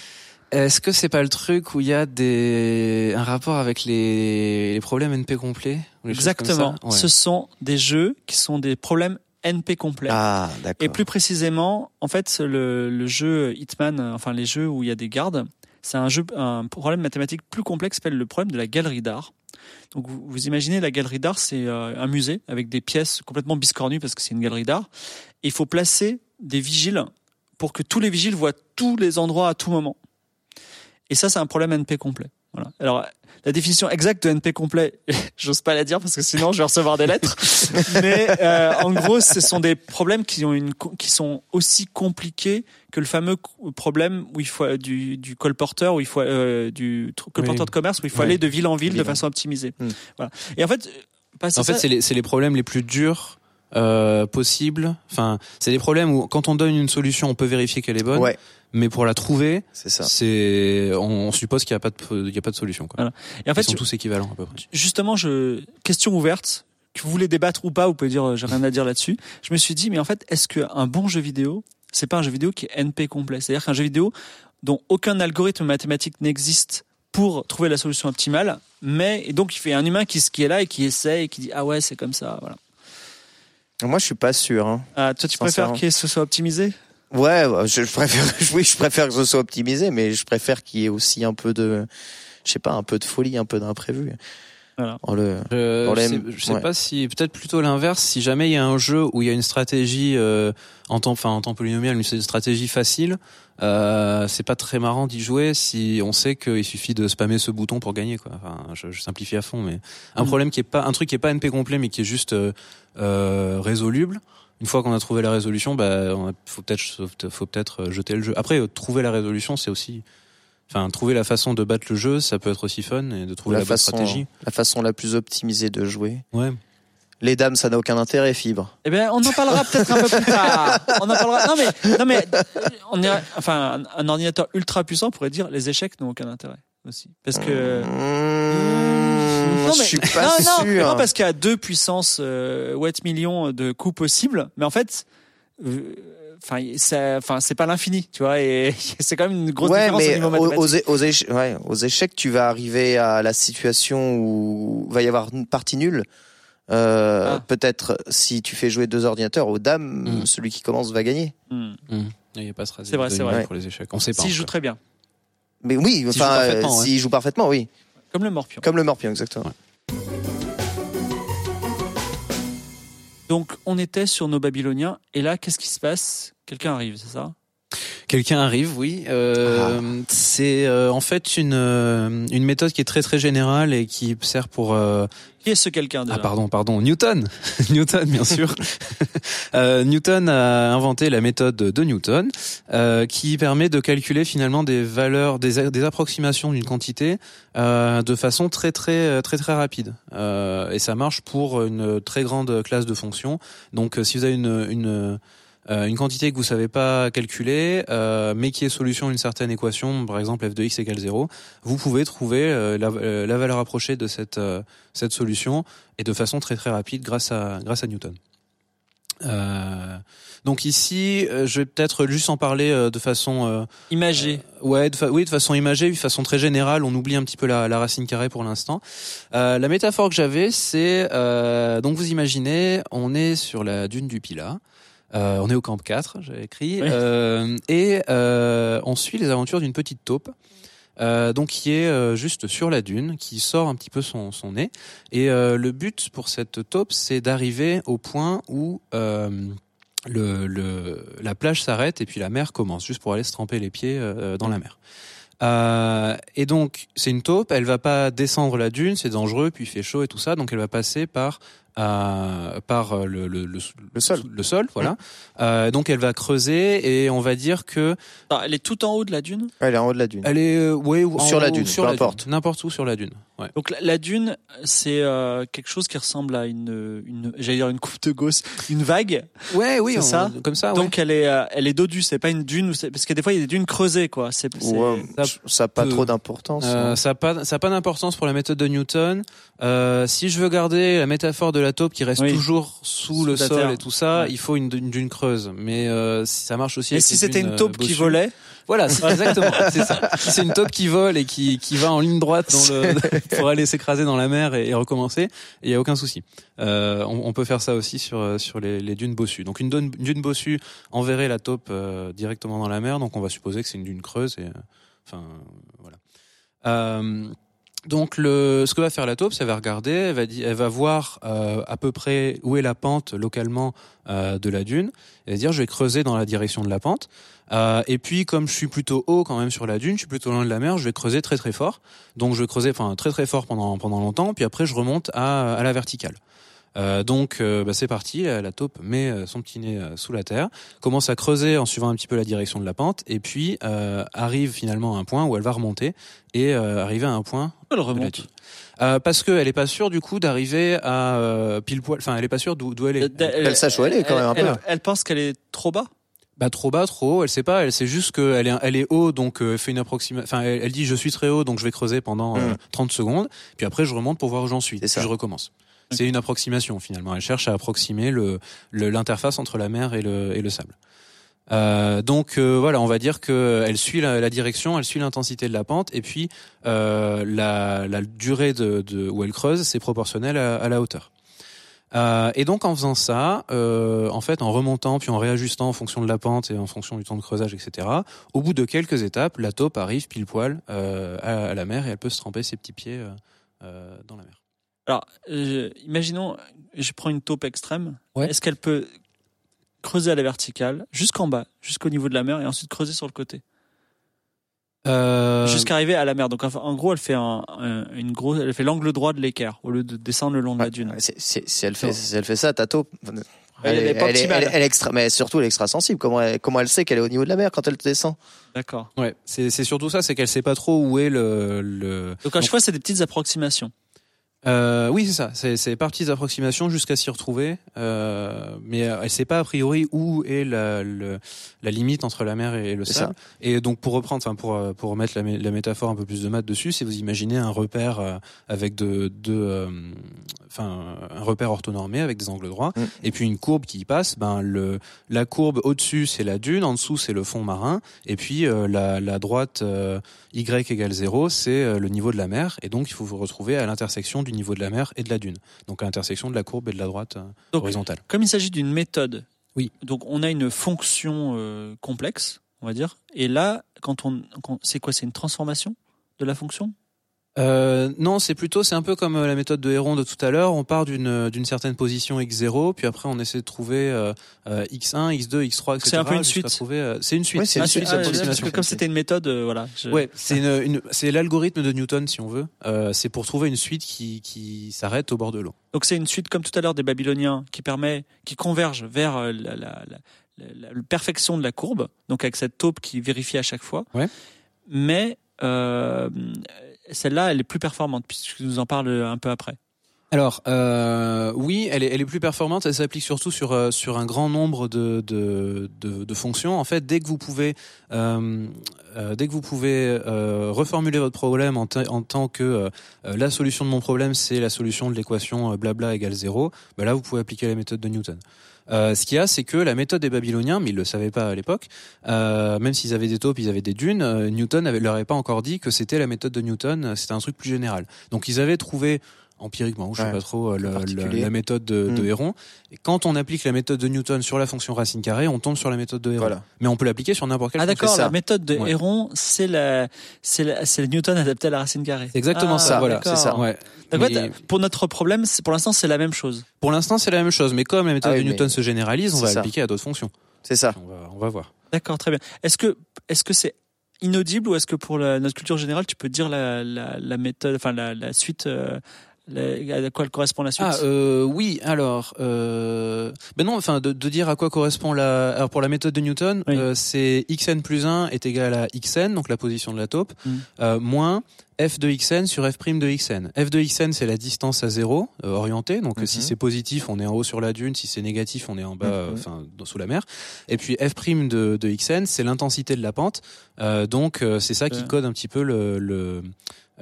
Est-ce que c'est pas le truc où il y a des un rapport avec les, les problèmes NP complets Exactement. Ouais. Ce sont des jeux qui sont des problèmes NP complets. Ah, d'accord. Et plus précisément, en fait, le, le jeu Hitman, euh, enfin les jeux où il y a des gardes, c'est un jeu, un problème mathématique plus complexe, s'appelle le problème de la galerie d'art. Donc vous, imaginez la galerie d'art, c'est euh, un musée avec des pièces complètement biscornues parce que c'est une galerie d'art. Il faut placer des vigiles pour que tous les vigiles voient tous les endroits à tout moment. Et ça, c'est un problème NP complet. Voilà. Alors, la définition exacte de NP complet, j'ose pas la dire parce que sinon je vais recevoir des lettres. Mais euh, en gros, ce sont des problèmes qui ont une qui sont aussi compliqués que le fameux problème où il faut du, du colporteur où il faut euh, du colporteur de commerce où il faut aller de ville en ville de façon optimisée. Hmm. Voilà. Et en fait, en fait, c'est les, les problèmes les plus durs euh, possibles. Enfin, c'est des problèmes où quand on donne une solution, on peut vérifier qu'elle est bonne. Ouais mais pour la trouver, c'est ça. C'est on, suppose qu'il n'y a pas de il y a pas de solution quoi. Voilà. Et en fait, ils sont tous équivalents à peu près. Justement, je question ouverte que vous voulez débattre ou pas, vous pouvez dire euh, j'ai rien à dire là-dessus. Je me suis dit mais en fait, est-ce qu'un bon jeu vidéo, c'est pas un jeu vidéo qui est NP complet, c'est-à-dire qu'un jeu vidéo dont aucun algorithme mathématique n'existe pour trouver la solution optimale, mais et donc il fait un humain qui, qui est là et qui essaie et qui dit ah ouais c'est comme ça, voilà. Moi je suis pas sûr. Hein, ah, toi tu préfères que ce soit optimisé? Ouais, je, préfère, oui, je préfère que ce soit optimisé, mais je préfère qu'il y ait aussi un peu de, je sais pas, un peu de folie, un peu d'imprévu. Voilà. le, je, sais, je sais pas si peut-être plutôt l'inverse. Si jamais il y a un jeu où il y a une stratégie euh, en temps, enfin en temps polynomial, une stratégie facile, euh, c'est pas très marrant d'y jouer si on sait qu'il suffit de spammer ce bouton pour gagner. Quoi. Enfin, je, je simplifie à fond, mais un mm. problème qui est pas un truc qui est pas NP complet, mais qui est juste euh, euh résoluble une fois qu'on a trouvé la résolution, bah, on faut peut-être, faut peut-être euh, jeter le jeu. Après, euh, trouver la résolution, c'est aussi, enfin, trouver la façon de battre le jeu, ça peut être aussi fun et de trouver la, bonne stratégie. La façon la plus optimisée de jouer. Ouais. Les dames, ça n'a aucun intérêt, fibre. Eh bien, on en parlera peut-être un peu plus tard. On en parlera. Non mais, non mais, on est, enfin, un ordinateur ultra puissant pourrait dire les échecs n'ont aucun intérêt aussi, parce que. Mmh non, mais, je suis pas non, sûr. Non, parce qu'il y a deux puissances euh, watt millions de coups possibles, mais en fait, euh, enfin, euh, enfin, c'est pas l'infini, tu vois, et c'est quand même une grosse ouais, différence mais au niveau mathématique. Aux, aux, ouais, aux échecs, tu vas arriver à la situation où va y avoir une partie nulle. Euh, ah. Peut-être si tu fais jouer deux ordinateurs aux dames, mm. celui qui commence va gagner. Mm. Mm. Il n'y a pas C'est vrai, c'est vrai. Pour les échecs. On sait pas. S'il joue très bien. Mais oui, enfin, s'il joue, joue parfaitement, oui. Comme le morpion. Comme le morpion, exactement. Donc on était sur nos Babyloniens et là qu'est-ce qui se passe? Quelqu'un arrive, c'est ça? Quelqu'un arrive, oui. Euh, ah. C'est euh, en fait une euh, une méthode qui est très très générale et qui sert pour. Euh, qui est ce quelqu'un Ah pardon, pardon, Newton, Newton bien sûr. Newton a inventé la méthode de Newton, qui permet de calculer finalement des valeurs, des, des approximations d'une quantité de façon très très très très rapide. et ça marche pour une très grande classe de fonctions. Donc si vous avez une, une euh, une quantité que vous savez pas calculer, euh, mais qui est solution à une certaine équation, par exemple f de x égale 0, vous pouvez trouver euh, la, valeur approchée de cette, cette solution et de façon très très rapide grâce à, grâce à Newton. donc ici, je vais peut-être juste en parler de façon imagée. ouais, oui, de façon imagée, de façon très générale. On oublie un petit peu la, la racine carrée pour l'instant. la métaphore que j'avais, c'est donc vous imaginez, on est sur la dune du Pilat. Euh, on est au camp 4, j'ai écrit. Euh, et euh, on suit les aventures d'une petite taupe. donc qui est juste sur la dune, qui sort un petit peu son, son nez. Et le but pour cette taupe, c'est d'arriver au point où le, le, la plage s'arrête et puis la mer commence, juste pour aller se tremper les pieds dans la mer. Et donc c'est une taupe, elle va pas descendre la dune, c'est dangereux, puis il fait chaud et tout ça, donc elle va passer par euh, par euh, le, le, le, sol. Le sol, voilà. Mmh. Euh, donc elle va creuser et on va dire que. Ah, elle est tout en haut de la dune? Elle est en haut de la dune. Elle est euh, ouais ou sur la dune, sur n'importe, n'importe où sur la dune. Ouais. Donc la, dune, c'est euh, quelque chose qui ressemble à une, une j'allais dire une coupe de gosse, une vague. Ouais, oui, c'est ça? Comme ça. Donc elle est, elle est dodue. C'est pas une dune, parce que des fois il y a des dunes creusées, quoi. C'est, ouais, ça, n'a pas trop d'importance. Hein. ça a pas, ça a pas d'importance pour la méthode de Newton. Si je veux garder la métaphore de la taupe qui reste toujours sous, le sol et tout ça, il faut une, dune creuse. Mais euh, ça marche aussi. Et si c'était une taupe qui volait Voilà, exactement. c'est ça. Si c'est une taupe qui vole et qui, qui va en ligne droite dans le, pour aller s'écraser dans la mer et, recommencer, il y a aucun souci. Euh, on, on, peut faire ça aussi sur sur les, les dunes bossues. Donc une dune, dune bossue enverrait la taupe euh, directement dans la mer. Donc on va supposer que c'est une dune creuse. Et enfin voilà. Donc le, ce que va faire la taupe, c'est va regarder, elle va, elle va voir euh, à peu près où est la pente localement euh, de la dune. Elle va dire je vais creuser dans la direction de la pente. Euh, et puis comme je suis plutôt haut quand même sur la dune, je suis plutôt loin de la mer, je vais creuser très très fort. Donc je vais creuser enfin très très fort pendant pendant longtemps. Puis après je remonte à, à la verticale. Euh, donc euh, bah, c'est parti, la, la taupe met euh, son petit nez euh, sous la terre, commence à creuser en suivant un petit peu la direction de la pente, et puis euh, arrive finalement à un point où elle va remonter et euh, arriver à un point Elle remonte. Euh, parce qu'elle est pas sûre du coup d'arriver à euh, pile poil. Enfin, elle est pas sûre d'où elle est. Elle, Elle sache où elle est, quand même, un elle- peu. elle pense qu'elle est trop bas? Bah trop bas, trop haut. Elle sait pas. Elle sait juste qu'elle est elle est haut, donc euh, elle fait une approximation. Enfin, elle, elle dit je suis très haut, donc je vais creuser pendant euh, Mm. 30 secondes. Puis après, je remonte pour voir où j'en suis. Ça. je recommence. C'est une approximation finalement. Elle cherche à approximer le le- l'interface entre la mer et le et le sable. Euh, donc euh, voilà, on va dire que elle suit la, la direction, elle suit l'intensité de la pente, et puis euh, la, la durée de, de où elle creuse, c'est proportionnel à, à la hauteur. Euh, et donc en faisant ça, euh, en fait, en remontant puis en réajustant en fonction de la pente et en fonction du temps de creusage, etc. Au bout de quelques étapes, la taupe arrive pile poil euh, à, à la mer et elle peut se tremper ses petits pieds dans la mer. Alors, euh, imaginons, je prends une taupe extrême. Ouais. Est-ce qu'elle peut creuser à la verticale, jusqu'en bas, jusqu'au niveau de la mer, et ensuite creuser sur le côté, Euh, jusqu'à arriver à la mer. Donc, en gros, elle fait un, un- une grosse, elle fait l'angle droit de l'équerre au lieu de descendre le long de la dune. C'est- c'est- Si elle fait, si elle fait ça, ta taupe. Elle est pas elle, est, optimale. elle, elle est extra, mais surtout elle est extra sensible. Comment elle, comment elle sait qu'elle est au niveau de la mer quand elle descend? D'accord. Ouais, c'est c'est surtout ça, c'est qu'elle sait pas trop où est le. le... Donc, à chaque fois, c'est des petites approximations. Euh, oui, c'est ça. C'est c'est par petites approximations jusqu'à s'y retrouver, euh, mais euh, elle sait pas a priori où est la, le- la limite entre la mer et le C'est sable. Et donc pour reprendre, enfin pour euh, pour remettre la, mé- la métaphore un peu plus de maths dessus, si vous imaginez un repère euh, avec de, de euh, enfin un repère orthonormé avec des angles droits, Mm. et puis une courbe qui y passe, ben le la courbe au-dessus c'est la dune, en dessous c'est le fond marin, et puis euh, la, la droite euh, y égale 0, c'est euh, le niveau de la mer, et donc il faut vous retrouver à l'intersection du niveau de la mer et de la dune, donc à l'intersection de la courbe et de la droite Donc, horizontale. comme il s'agit d'une méthode, Oui. donc on a une fonction complexe, on va dire, et là, quand on, quand- c'est quoi? C'est une transformation de la fonction? Euh, non, c'est plutôt, c'est un peu comme euh, la méthode de Héron de tout à l'heure. On part d'une euh, d'une certaine position x0, puis après on essaie de trouver euh, euh, x1, x2, x3, etc. C'est un peu une suite. trouver, euh, c'est une suite. Ouais, c'est une une suite suite, ah, c'est parce que comme c'était une méthode, euh, voilà. je- Ouais, c'est une, une- c'est l'algorithme de Newton si on veut. Euh, c'est pour trouver une suite qui qui s'arrête au bord de l'eau. Donc c'est une suite comme tout à l'heure des Babyloniens qui permet, qui converge vers euh, la, la- la- la- la perfection de la courbe, donc avec cette taupe qui vérifie à chaque fois. Ouais. Mais euh, celle-là, elle est plus performante puisque tu nous en parles un peu après. Alors euh, oui, elle est, plus performante. Elle s'applique surtout sur euh, sur un grand nombre de, de de fonctions. En fait, dès que vous pouvez euh, dès que vous pouvez reformuler votre problème en, en tant que la solution de mon problème, c'est la solution de l'équation blabla égale zéro, ben là vous pouvez appliquer la méthode de Newton. Euh, ce qu'il y a, c'est que la méthode des Babyloniens, mais ils le savaient pas à l'époque, euh, même s'ils avaient des taupes, ils avaient des dunes, euh, Newton avait, leur avait pas encore dit que c'était la méthode de Newton, euh, c'était un truc plus général. Donc ils avaient trouvé empiriquement, je sais Ouais, pas trop, euh, le- particulier. le- la méthode de, de Mm. Héron. Et quand on applique la méthode de Newton sur la fonction racine carrée, on tombe sur la méthode de Héron. Voilà. Mais on peut l'appliquer sur n'importe quelle Ah fonction. d'accord, ça. la méthode de Ouais. Héron, c'est la, c'est la, c'est le Newton adapté à la racine carrée. C'est exactement Ah, ça, voilà. d'accord. c'est ça. Ouais. Donc, Mais pour notre problème, pour l'instant, c'est la même chose. pour l'instant, c'est la même chose. Mais comme la méthode Ah oui, de Newton mais se généralise, on va l'appliquer à d'autres fonctions. C'est ça. On va, on va voir. D'accord, très bien. Est-ce que, est-ce que c'est inaudible ou est-ce que pour la- notre culture générale, tu peux dire la, la, la méthode, enfin la, la suite, euh, à quoi correspond la suite Ah euh, oui, alors euh, ben non, enfin de, de dire à quoi correspond la alors pour la méthode de Newton, Oui. euh, c'est xn plus 1 est égal à xn donc la position de la taupe Mm. moins f de xn sur f prime de xn. f de xn c'est la distance à zéro orientée donc Mhm. si c'est positif on est en haut sur la dune, si c'est négatif on est en bas Mhm. euh, enfin sous la mer. Et puis f prime de, de xn c'est l'intensité de la pente donc c'est ça qui code un petit peu le le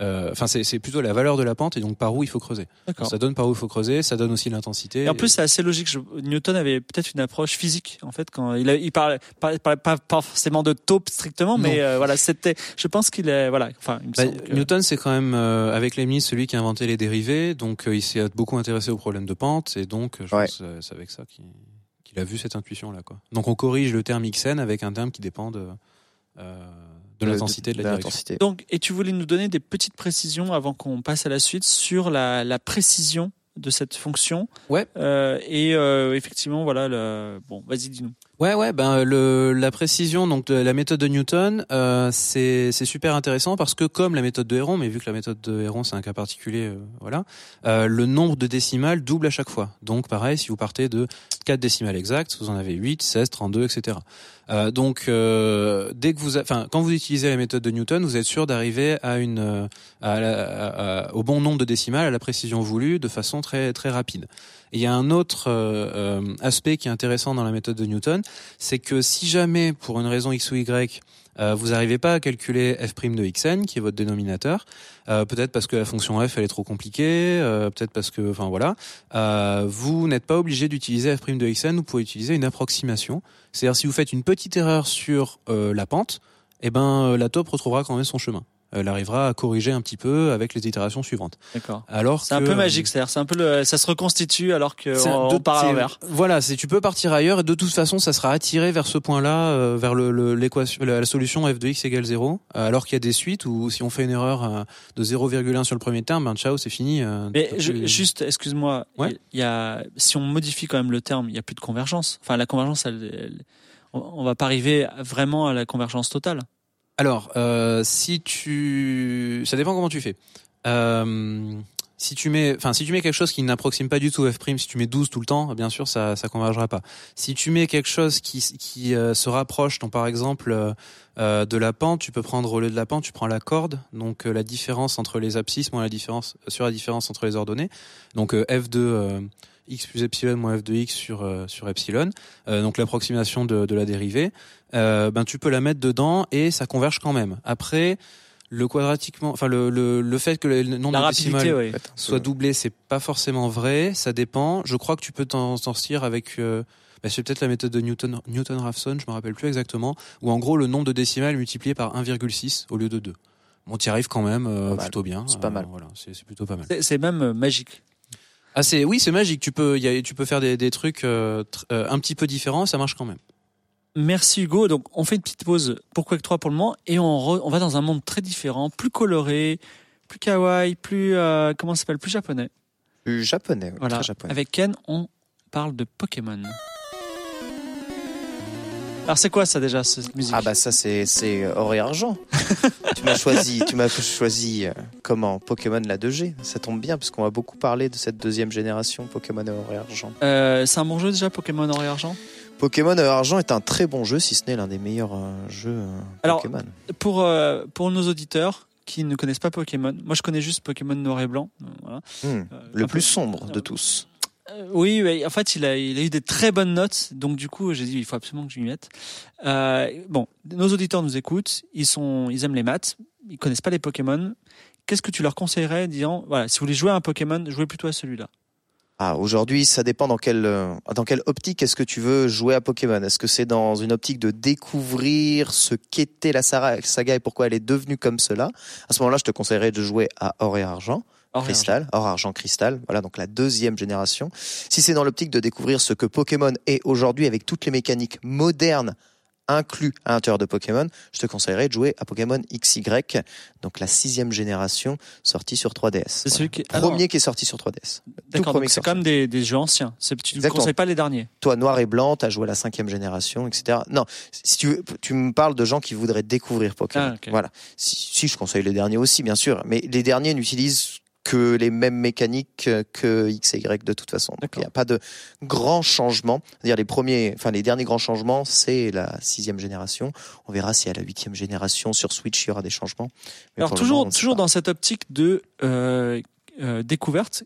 Enfin, c'est c'est plutôt la valeur de la pente et donc par où il faut creuser. D'accord. Ça donne par où il faut creuser, ça donne aussi l'intensité. Et en plus, c'est assez logique. Je- Newton avait peut-être une approche physique, en fait, quand il, a, il parlait, parlait- parlait pas, pas forcément de taupe strictement, mais euh, voilà, c'était. Je pense qu'il est, voilà, enfin, il me Bah, que- Newton, c'est quand même euh, avec Leibniz celui qui a inventé les dérivés, donc euh, il s'est beaucoup intéressé aux problèmes de pente et donc euh, je Ouais. pense euh, c'est avec ça qu'il a vu cette intuition là quoi. Donc on corrige le terme xn avec un terme qui dépend de euh, de l'intensité de, la direction. l'intensité. Donc, et tu voulais nous donner des petites précisions avant qu'on passe à la suite sur la, la précision de cette fonction. Ouais. Euh, et euh, effectivement, voilà. Le... Bon, vas-y, dis-nous. Ouais, ouais, ben le, la précision donc de la méthode de Newton, euh, c'est super intéressant parce que comme la méthode de Héron, mais vu que la méthode de Héron c'est un cas particulier, euh, voilà, euh, le nombre de décimales double à chaque fois. Donc pareil, si vous partez de 4 décimales exactes, vous en avez 8, 16, 32, etc. Euh, donc euh, dès que vous, enfin quand vous utilisez la méthode de Newton, vous êtes sûr d'arriver à une euh, à la- à- au bon nombre de décimales à la précision voulue de façon très très rapide. Il y a un autre euh, euh, aspect qui est intéressant dans la méthode de Newton, c'est que si jamais, pour une raison x ou y, euh, vous n'arrivez pas à calculer f' de xn, qui est votre dénominateur, peut-être parce que la fonction f elle est trop compliquée, peut-être parce que, enfin voilà, vous n'êtes pas obligé d'utiliser f' de xn, vous pouvez utiliser une approximation. C'est-à-dire si vous faites une petite erreur sur la pente, eh ben la taupe retrouvera quand même son chemin. Elle arrivera à corriger un petit peu avec les itérations suivantes. D'accord. Alors C'est un peu magique, c'est-à-dire, c'est un peu le, ça se reconstitue alors que c'est- on, de- on part à l'envers. Voilà, c'est tu peux partir ailleurs et de toute façon ça sera attiré vers ce point-là, euh, vers le- le- l'équation, la, la solution f de x égale 0, euh, alors qu'il y a des suites où si on fait une erreur euh, de 0,1 sur le premier terme, ben ciao, c'est fini. euh, Mais t'as je- plus- juste, excuse-moi, Ouais. il y a, si on modifie quand même le terme, il n'y a plus de convergence. Enfin, la convergence, elle, elle- on, on va pas arriver vraiment à la convergence totale. Alors, euh, si tu, ça dépend comment tu fais. Euh, si tu mets, enfin, si tu mets quelque chose qui n'approxime pas du tout f', si tu mets 12 tout le temps, bien sûr, ça, ça convergera pas. Si tu mets quelque chose qui, qui euh, se rapproche, donc par exemple euh, euh, de la pente, tu peux prendre au lieu de la pente, tu prends la corde, donc la différence entre les abscisses moins la différence sur la différence entre les ordonnées, donc euh, f de euh, x plus epsilon moins f de x sur euh, sur epsilon, euh, donc l'approximation de, de la dérivée, euh, ben tu peux la mettre dedans et ça converge quand même. Après, le quadratiquement, enfin le, le, le fait que le nombre La décimales oui. soit doublé, c'est pas forcément vrai. Ça dépend. Je crois que tu peux t'en sortir avec. Bah, c'est peut-être la méthode de Newton Newton Raphson, je me rappelle plus exactement. Où en gros le nombre de décimales multiplié par 1,6 au lieu de 2. Bon, t'y arrives quand même euh, plutôt bien. C'est pas mal. Voilà, c'est plutôt pas mal. C'est- même magique. Ah c'est oui, c'est magique. Tu peux, il y a, tu peux faire des, des trucs euh, tr- euh, un petit peu différents, ça marche quand même. Merci Hugo. Donc, on fait une petite pause pour Quake 3 pour le moment? Et on, re- on va dans un monde très différent, plus coloré, plus kawaii, plus euh, comment ça s'appelle, plus japonais. Plus japonais, oui, Voilà. très japonais. Avec Ken, on parle de Pokémon. Alors, c'est quoi ça déjà cette musique Ah bah ça c'est c'est or et argent. tu m'as choisi, tu m'as choisi euh, comment Pokémon la 2G. Ça tombe bien parce qu'on va beaucoup parler de cette deuxième génération Pokémon or et argent. Euh, c'est un bon jeu déjà, Pokémon Or et Argent? Pokémon or et argent est un très bon jeu, si ce n'est l'un des meilleurs euh, jeux euh, Alors, Pokémon. Pour euh, pour nos auditeurs qui ne connaissent pas Pokémon, moi je connais juste Pokémon Noir et Blanc. euh, Voilà. Hmm, Euh, Le plus sombre de tous. Euh, oui, en fait, il a, eu des très bonnes notes, donc du coup, j'ai dit, il faut absolument que je lui mette. Euh, bon, nos auditeurs nous écoutent, ils sont, ils aiment les maths, ils connaissent pas les Pokémon. Qu'est-ce que tu leur conseillerais, disant, voilà, si vous voulez jouer à un Pokémon, jouez plutôt à celui-là? Ah, aujourd'hui, ça dépend dans quelle euh, dans quelle optique est-ce que tu veux jouer à Pokémon. Est-ce que c'est dans une optique de découvrir ce qu'était la saga et pourquoi elle est devenue comme cela? À ce moment-là, je te conseillerais de jouer à Or et Argent. Or Cristal, or argent cristal, voilà donc la deuxième génération. Si c'est dans l'optique de découvrir ce que Pokémon est aujourd'hui avec toutes les mécaniques modernes inclus à l'intérieur de Pokémon, je te conseillerais de jouer à Pokémon XY, donc la sixième génération sortie sur 3DS. C'est Voilà. celui qui, ah non, premier qui est sorti sur 3DS. d'accord, c'est quand même des, des jeux anciens. Tu ne conseilles pas les derniers. Toi, noir et blanc, t'as joué à la cinquième génération, etc. Non, si tu tu me parles de gens qui voudraient découvrir Pokémon. Ah. Voilà. Si, si, je conseille les derniers aussi, bien sûr, mais les derniers n'utilisent que les mêmes mécaniques que X et Y de toute façon. Donc, il n'y a pas de grands changements. C'est-à-dire les premiers, enfin les derniers grands changements, c'est la sixième génération. On verra si à la huitième génération sur Switch il y aura des changements. Mais Alors toujours, toujours pas. dans cette optique de euh, euh, découverte.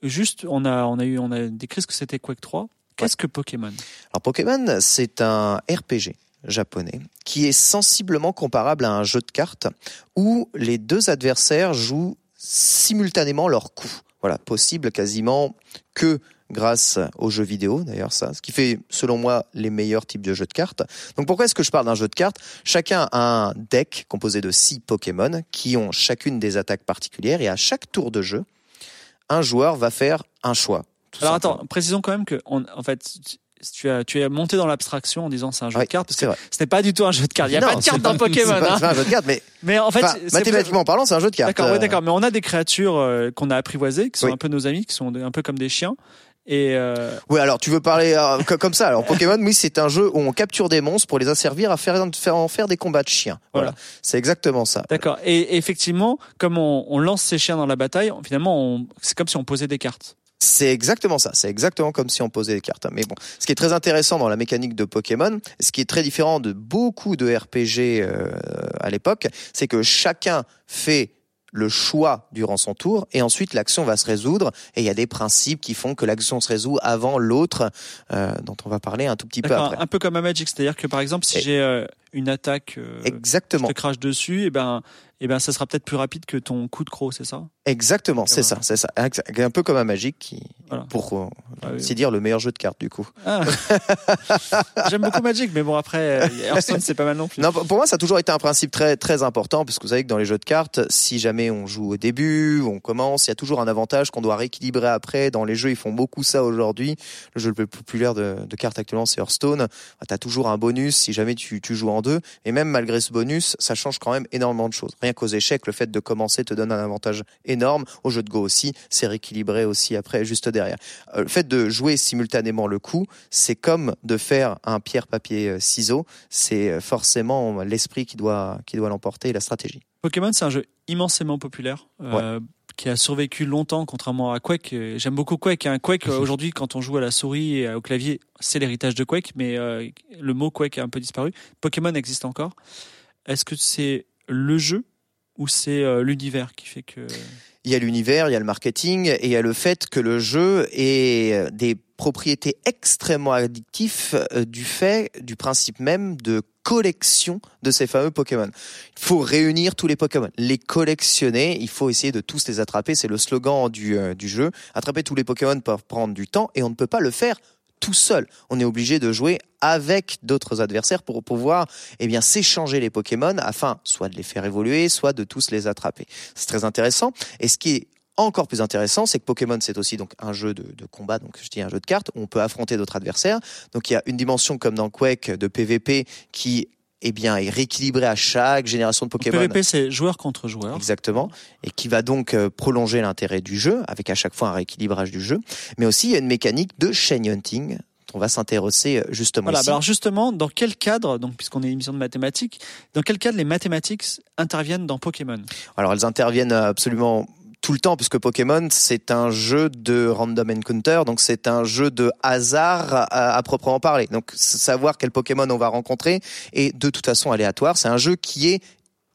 Juste, on a, on a eu, on a décrit ce que c'était Quake 3. Qu'est-ce que Pokémon? Alors Pokémon, c'est un RPG japonais qui est sensiblement comparable à un jeu de cartes où les deux adversaires jouent simultanément leur coup. Voilà, possible quasiment que grâce aux jeux vidéo d'ailleurs ça, ce qui fait selon moi les meilleurs types de jeux de cartes. Donc pourquoi est-ce que je parle d'un jeu de cartes? Chacun a un deck composé de six Pokémon qui ont chacune des attaques particulières et à chaque tour de jeu, un joueur va faire un choix. Alors simplement. attends, précisons quand même que, on, en fait, tu as, tu es monté dans l'abstraction en disant c'est un jeu Ouais, de cartes parce que vrai. ce n'est pas du tout un jeu de cartes. Il n'y a Non, pas de cartes dans Pokémon. Hein. c'est pas un jeu de cartes, mais Mais en fait, mathématiquement parlant, c'est un jeu de cartes. D'accord, ouais, Euh, d'accord. Mais on a des créatures euh, qu'on a apprivoisées, qui sont Oui. un peu nos amis, qui sont un peu comme des chiens. Et euh, Oui, alors tu veux parler euh, co- comme ça. Alors Pokémon, oui, c'est un jeu où on capture des monstres pour les asservir à faire, faire en faire des combats de chiens. Voilà, Voilà. c'est exactement ça. d'accord. Et, effectivement, comme on, on lance ces chiens dans la bataille, finalement, on- c'est comme si on posait des cartes. C'est exactement ça. C'est exactement comme si on posait des cartes. Mais bon, ce qui est très intéressant dans la mécanique de Pokémon, ce qui est très différent de beaucoup de RPG euh, à l'époque, c'est que chacun fait le choix durant son tour et ensuite l'action va se résoudre et il y a des principes qui font que l'action se résout avant l'autre euh, dont on va parler un tout petit peu après. Un peu comme à Magic, c'est-à-dire que par exemple, si j'ai euh, une attaque, euh, je Exactement. te crache dessus, et ben, et ben, ça sera peut-être plus rapide que ton coup de croc, c'est ça? Exactement, c'est ça, Voilà. c'est ça. Un peu comme un Magic qui, Voilà. pour euh, Ah oui. dire le meilleur jeu de cartes du coup. Ah. J'aime beaucoup Magic, mais bon après, euh, Hearthstone c'est pas mal non plus. Non, pour moi, ça a toujours été un principe très très important parce que vous savez que dans les jeux de cartes, si jamais on joue au début, on commence, il y a toujours un avantage qu'on doit rééquilibrer après. Dans les jeux, ils font beaucoup ça aujourd'hui. Le jeu le plus populaire de, de cartes actuellement, c'est Hearthstone. Tu as toujours un bonus si jamais tu, tu joues en deux. Et même malgré ce bonus, ça change quand même énormément de choses. Rien qu'aux échecs, le fait de commencer te donne un avantage énorme. Au jeu de Go aussi, c'est rééquilibré aussi après, juste derrière. Euh, le fait de jouer simultanément le coup, c'est comme de faire un pierre papier euh. C'est euh, forcément l'esprit qui doit qui doit l'emporter et la stratégie. Pokémon, c'est un jeu immensément populaire. euh, qui a survécu longtemps, contrairement à Quake. J'aime beaucoup Quake. Hein. Quake, aujourd'hui, quand on joue à la souris et au clavier, c'est l'héritage de Quake, mais euh, le mot Quake a un peu disparu. Pokémon existe encore. Est-ce que c'est le jeu ou c'est euh, l'univers qui fait que... Il y a l'univers, il y a le marketing et il y a le fait que le jeu ait euh, des propriétés extrêmement addictives euh, du fait du principe même de collection de ces fameux Pokémon. Il faut réunir tous les Pokémon, les collectionner, il faut essayer de tous les attraper, c'est le slogan du, du jeu. Attraper tous les Pokémon peut prendre du temps et on ne peut pas le faire tout seul. On est obligé de jouer avec d'autres adversaires pour pouvoir eh bien s'échanger les Pokémon afin soit de les faire évoluer, soit de tous les attraper. C'est très intéressant. Et ce qui est encore plus intéressant, c'est que Pokémon c'est aussi donc un jeu de, combat, donc je dis un jeu de cartes où on peut affronter d'autres adversaires. Donc il y a une dimension comme dans Quake de PVP qui eh bien est rééquilibrée à chaque génération de Pokémon. PVP, c'est joueur contre joueur. Exactement, et qui va donc euh, prolonger l'intérêt du jeu, avec à chaque fois un rééquilibrage du jeu. Mais aussi, il y a une mécanique de chain hunting, dont on va s'intéresser euh, justement Voilà, ici. bah alors justement, dans quel cadre, donc puisqu'on est une émission de mathématiques, dans quel cadre les mathématiques interviennent dans Pokémon? Alors elles interviennent absolument tout le temps puisque Pokémon c'est un jeu de random encounter donc c'est un jeu de hasard à, à proprement parler. Donc savoir quel Pokémon on va rencontrer est de toute façon aléatoire. C'est un jeu qui est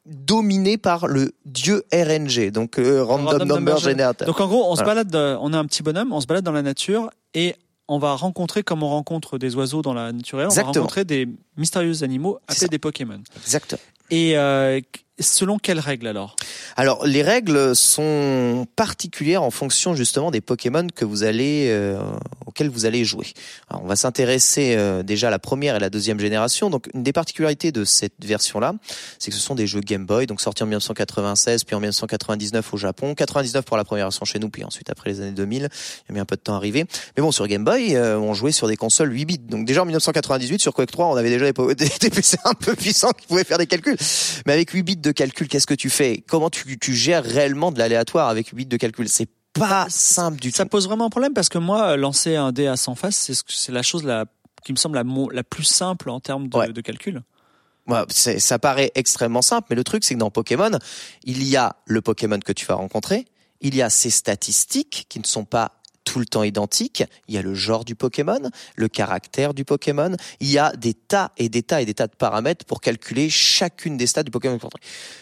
dominé par le dieu RNG donc euh, random, Random number, Number generator. Donc en gros, on se balade, euh, on est un petit bonhomme, on se balade dans la nature et on va rencontrer, comme on rencontre des oiseaux dans la nature on va rencontrer des mystérieux animaux appelés des Pokémon. exact. Et euh, selon quelles règles alors? Alors les règles sont particulières en fonction justement des Pokémon que vous allez euh, auxquels vous allez jouer. Alors, on va s'intéresser euh, déjà à la première et la deuxième génération. Donc une des particularités de cette version-là, c'est que ce sont des jeux Game Boy, donc sortis en 1996 puis en 1999 au Japon, 99 pour la première version chez nous, puis ensuite après les années 2000, il y a mis un peu de temps à arriver. Mais bon sur Game Boy, euh, on jouait sur des consoles 8 bits. Donc déjà en 1998 sur Quake 3, on avait déjà des, des, des PC un peu puissants qui pouvaient faire des calculs. Mais avec 8 bits de calcul, qu'est-ce que tu fais? Comment tu, tu gères réellement de l'aléatoire avec 8 bits de calcul? C'est pas simple du Ça tout. pose vraiment un problème parce que moi, lancer un dé à 100 faces, c'est c'est la chose la, qui me semble la, plus simple en termes de, Ouais. de calcul. Ouais, ça paraît extrêmement simple, mais le truc c'est que dans Pokémon, il y a le Pokémon que tu vas rencontrer, il y a ses statistiques qui ne sont pas tout le temps identiques, il y a le genre du Pokémon, le caractère du Pokémon, il y a des tas et des tas et des tas de paramètres pour calculer chacune des stats du Pokémon.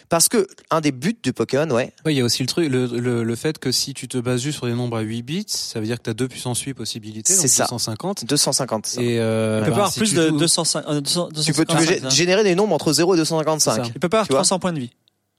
Parce que un des buts du Pokémon, ouais, Ouais, il y a aussi le truc, le, le, le fait que si tu te bases juste sur des nombres à 8 bits, ça veut dire que tu as 2 puissance 8 possibilités, donc C'est ça. 250. 250. ça. Et euh, Tu peux bah, pas avoir si plus tu de joues- 205, euh, 200, tu peux, tu peux 255, gé- ça. générer des nombres entre 0 et C'est 255. ça. Tu peux pas avoir Tu vois 300 points de vie.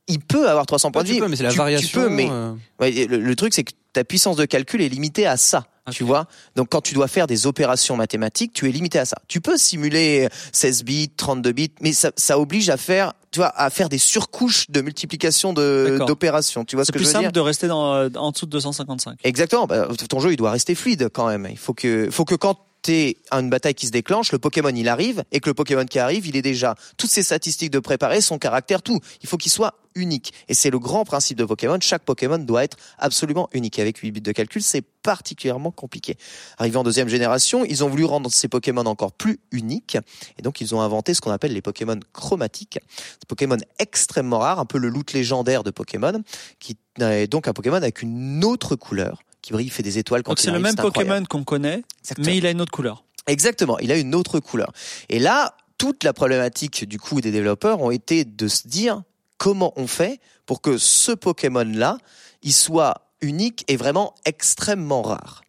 Il peut avoir 300 points Ouais, de tu vie. peux, mais c'est la Tu- variation. Tu peux, mais euh, Ouais, le, le truc, c'est que ta puissance de calcul est limitée à ça. Tu vois Donc, quand tu dois faire des opérations mathématiques, tu es limité à ça. Tu peux simuler 16 bits, 32 bits, mais ça, ça oblige à faire, tu vois, à faire des surcouches de multiplication de d'opérations. Tu vois ce C'est que plus je veux simple dire de rester dans, euh, en dessous de 255. Exactement. Bah, ton jeu, il doit rester fluide quand même. Il faut que, faut que quand t'es à une bataille qui se déclenche, le Pokémon il arrive, et que le Pokémon qui arrive, il est déjà toutes ses statistiques de préparer, son caractère, tout. Il faut qu'il soit unique. Et c'est le grand principe de Pokémon. Chaque Pokémon doit être absolument unique. Avec 8 bits de calcul, c'est particulièrement compliqué. Arrivé en deuxième génération, ils ont voulu rendre ces Pokémon encore plus uniques. Et donc, ils ont inventé ce qu'on appelle les Pokémon chromatiques. Des Pokémon extrêmement rares, un peu le loot légendaire de Pokémon, qui est donc un Pokémon avec une autre couleur qui brille, fait des étoiles quand Donc c'est le même. Pokémon qu'on connaît, Exactement. mais il a une autre couleur. Exactement, il a une autre couleur. Et là, toute la problématique du coup des développeurs ont été de se dire comment on fait pour que ce Pokémon-là, il soit unique et vraiment extrêmement rare.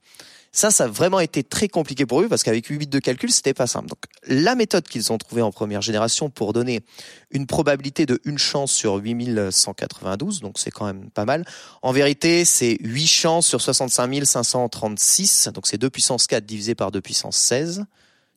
Ça, ça a vraiment été très compliqué pour eux parce qu'avec 8 bits de calcul, c'était pas simple. Donc, la méthode qu'ils ont trouvée en première génération pour donner une probabilité de une chance sur 8192, donc c'est quand même pas mal. En vérité, c'est 8 chances sur 65 536, donc c'est 2 puissance 4 divisé par 2 puissance 16.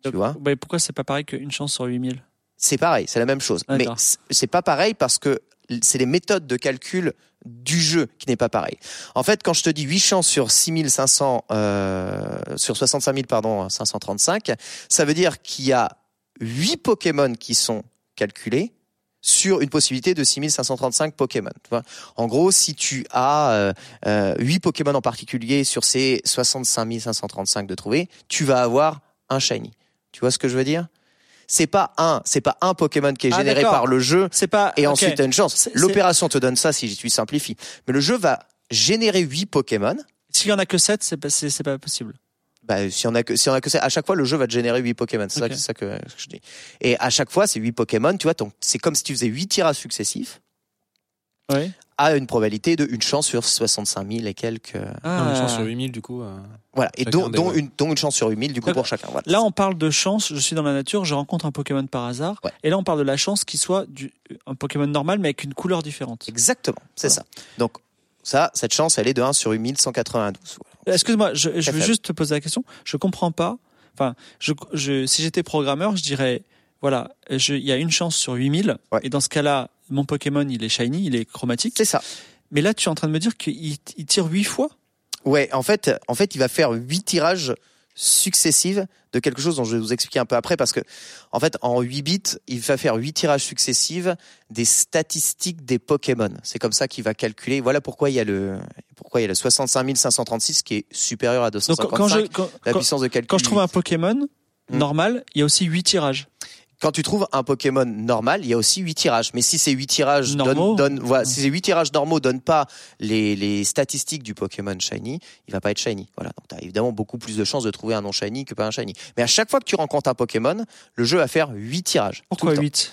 Tu vois bah, pourquoi c'est pas pareil qu'une chance sur 8000 C'est pareil, c'est la même chose. Mais c'est pas pareil parce que c'est les méthodes de calcul du jeu qui n'est pas pareil. En fait, quand je te dis 8 chances sur 6500 euh, sur 65 000 pardon 535, ça veut dire qu'il y a 8 Pokémon qui sont calculés sur une possibilité de 6535 Pokémon. Tu vois en gros, si tu as euh, euh, 8 Pokémon en particulier sur ces 65 535 de trouver, tu vas avoir un shiny. Tu vois ce que je veux dire? C'est pas un, c'est pas un Pokémon qui est Ah, généré par le jeu C'est pas. et ok. ensuite t'as une chance. L'opération te donne ça si tu simplifies. Mais le jeu va générer 8 Pokémon. S'il y en a que 7, c'est pas, c'est, pas possible. Bah, si on a que si on a que ça, à chaque fois le jeu va te générer 8 Pokémon. C'est ça que- ça, je dis. Et à chaque fois, c'est 8 Pokémon, tu vois, c'est comme si tu faisais 8 tirages successifs Oui. À une probabilité de une chance sur 65 000 et quelques. euh, Non, une chance sur 8000 du coup. euh, Voilà, et dont, une, dont une chance sur 8000 du coup pour chacun. Voilà. Là, on parle de chance. Je suis dans la nature, je rencontre un Pokémon par hasard. Ouais. Et là, on parle de la chance qu'il soit du, un Pokémon normal, mais avec une couleur différente. Exactement, c'est Voilà. ça. Donc ça, cette chance, elle est de 1 sur 8192. Voilà. Excuse-moi, je, je veux juste te poser la question. Je comprends pas. Enfin, je, je, si j'étais programmeur, je dirais, voilà, il y a une chance sur 8000. Ouais. Et dans ce cas-là, mon Pokémon, il est shiny, il est chromatique. C'est ça. Mais là, tu es en train de me dire qu'il il tire 8 fois? Ouais, en fait, en fait, il va faire huit tirages successifs de quelque chose dont je vais vous expliquer un peu après parce que, en fait, en 8 bits, il va faire huit tirages successifs des statistiques des Pokémon. C'est comme ça qu'il va calculer. Voilà pourquoi il y a le, pourquoi il y a le 65 536 qui est supérieur à Donc, 255. quand je, quand, la quand- puissance de calcul. quand je trouve un Pokémon Hmm. normal, il y a aussi 8 tirages. Quand tu trouves un Pokémon normal, il y a aussi huit tirages. Mais si ces huit tirages Normaux donnent, donnent- voilà, si ces huit tirages normaux donnent pas les, les statistiques du Pokémon shiny, il va pas être shiny. Voilà. Donc t'as évidemment beaucoup plus de chances de trouver un non shiny que pas un shiny. Mais à chaque fois que tu rencontres un Pokémon, le jeu va faire huit tirages. Tout Pourquoi le temps. 8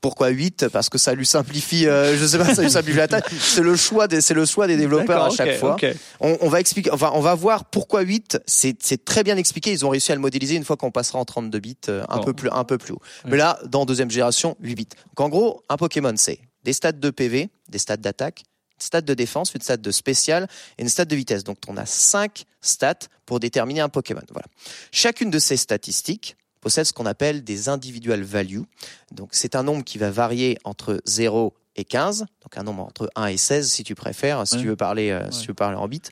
Pourquoi 8 Parce que ça lui simplifie, euh, je sais pas, ça lui simplifie la tâche. C'est le choix des, c'est le choix des développeurs à chaque fois. On, on va expliquer, enfin, on va voir pourquoi 8. C'est, c'est très bien expliqué. Ils ont réussi à le modéliser une fois qu'on passera en 32 bits, euh, un peu plus, un peu plus haut. Mais là, dans deuxième génération, 8 bits. Donc, en gros, un Pokémon, c'est des stats de PV, des stats d'attaque, une stat de défense, une stat de spécial et une stat de vitesse. Donc, on a 5 stats pour déterminer un Pokémon. Voilà. Chacune de ces statistiques possède ce qu'on appelle des individual values. Donc, c'est un nombre qui va varier entre 0 et 15, donc un nombre entre 1 et 16 si tu préfères, si Ouais. tu veux parler, euh, si tu veux parler en bits,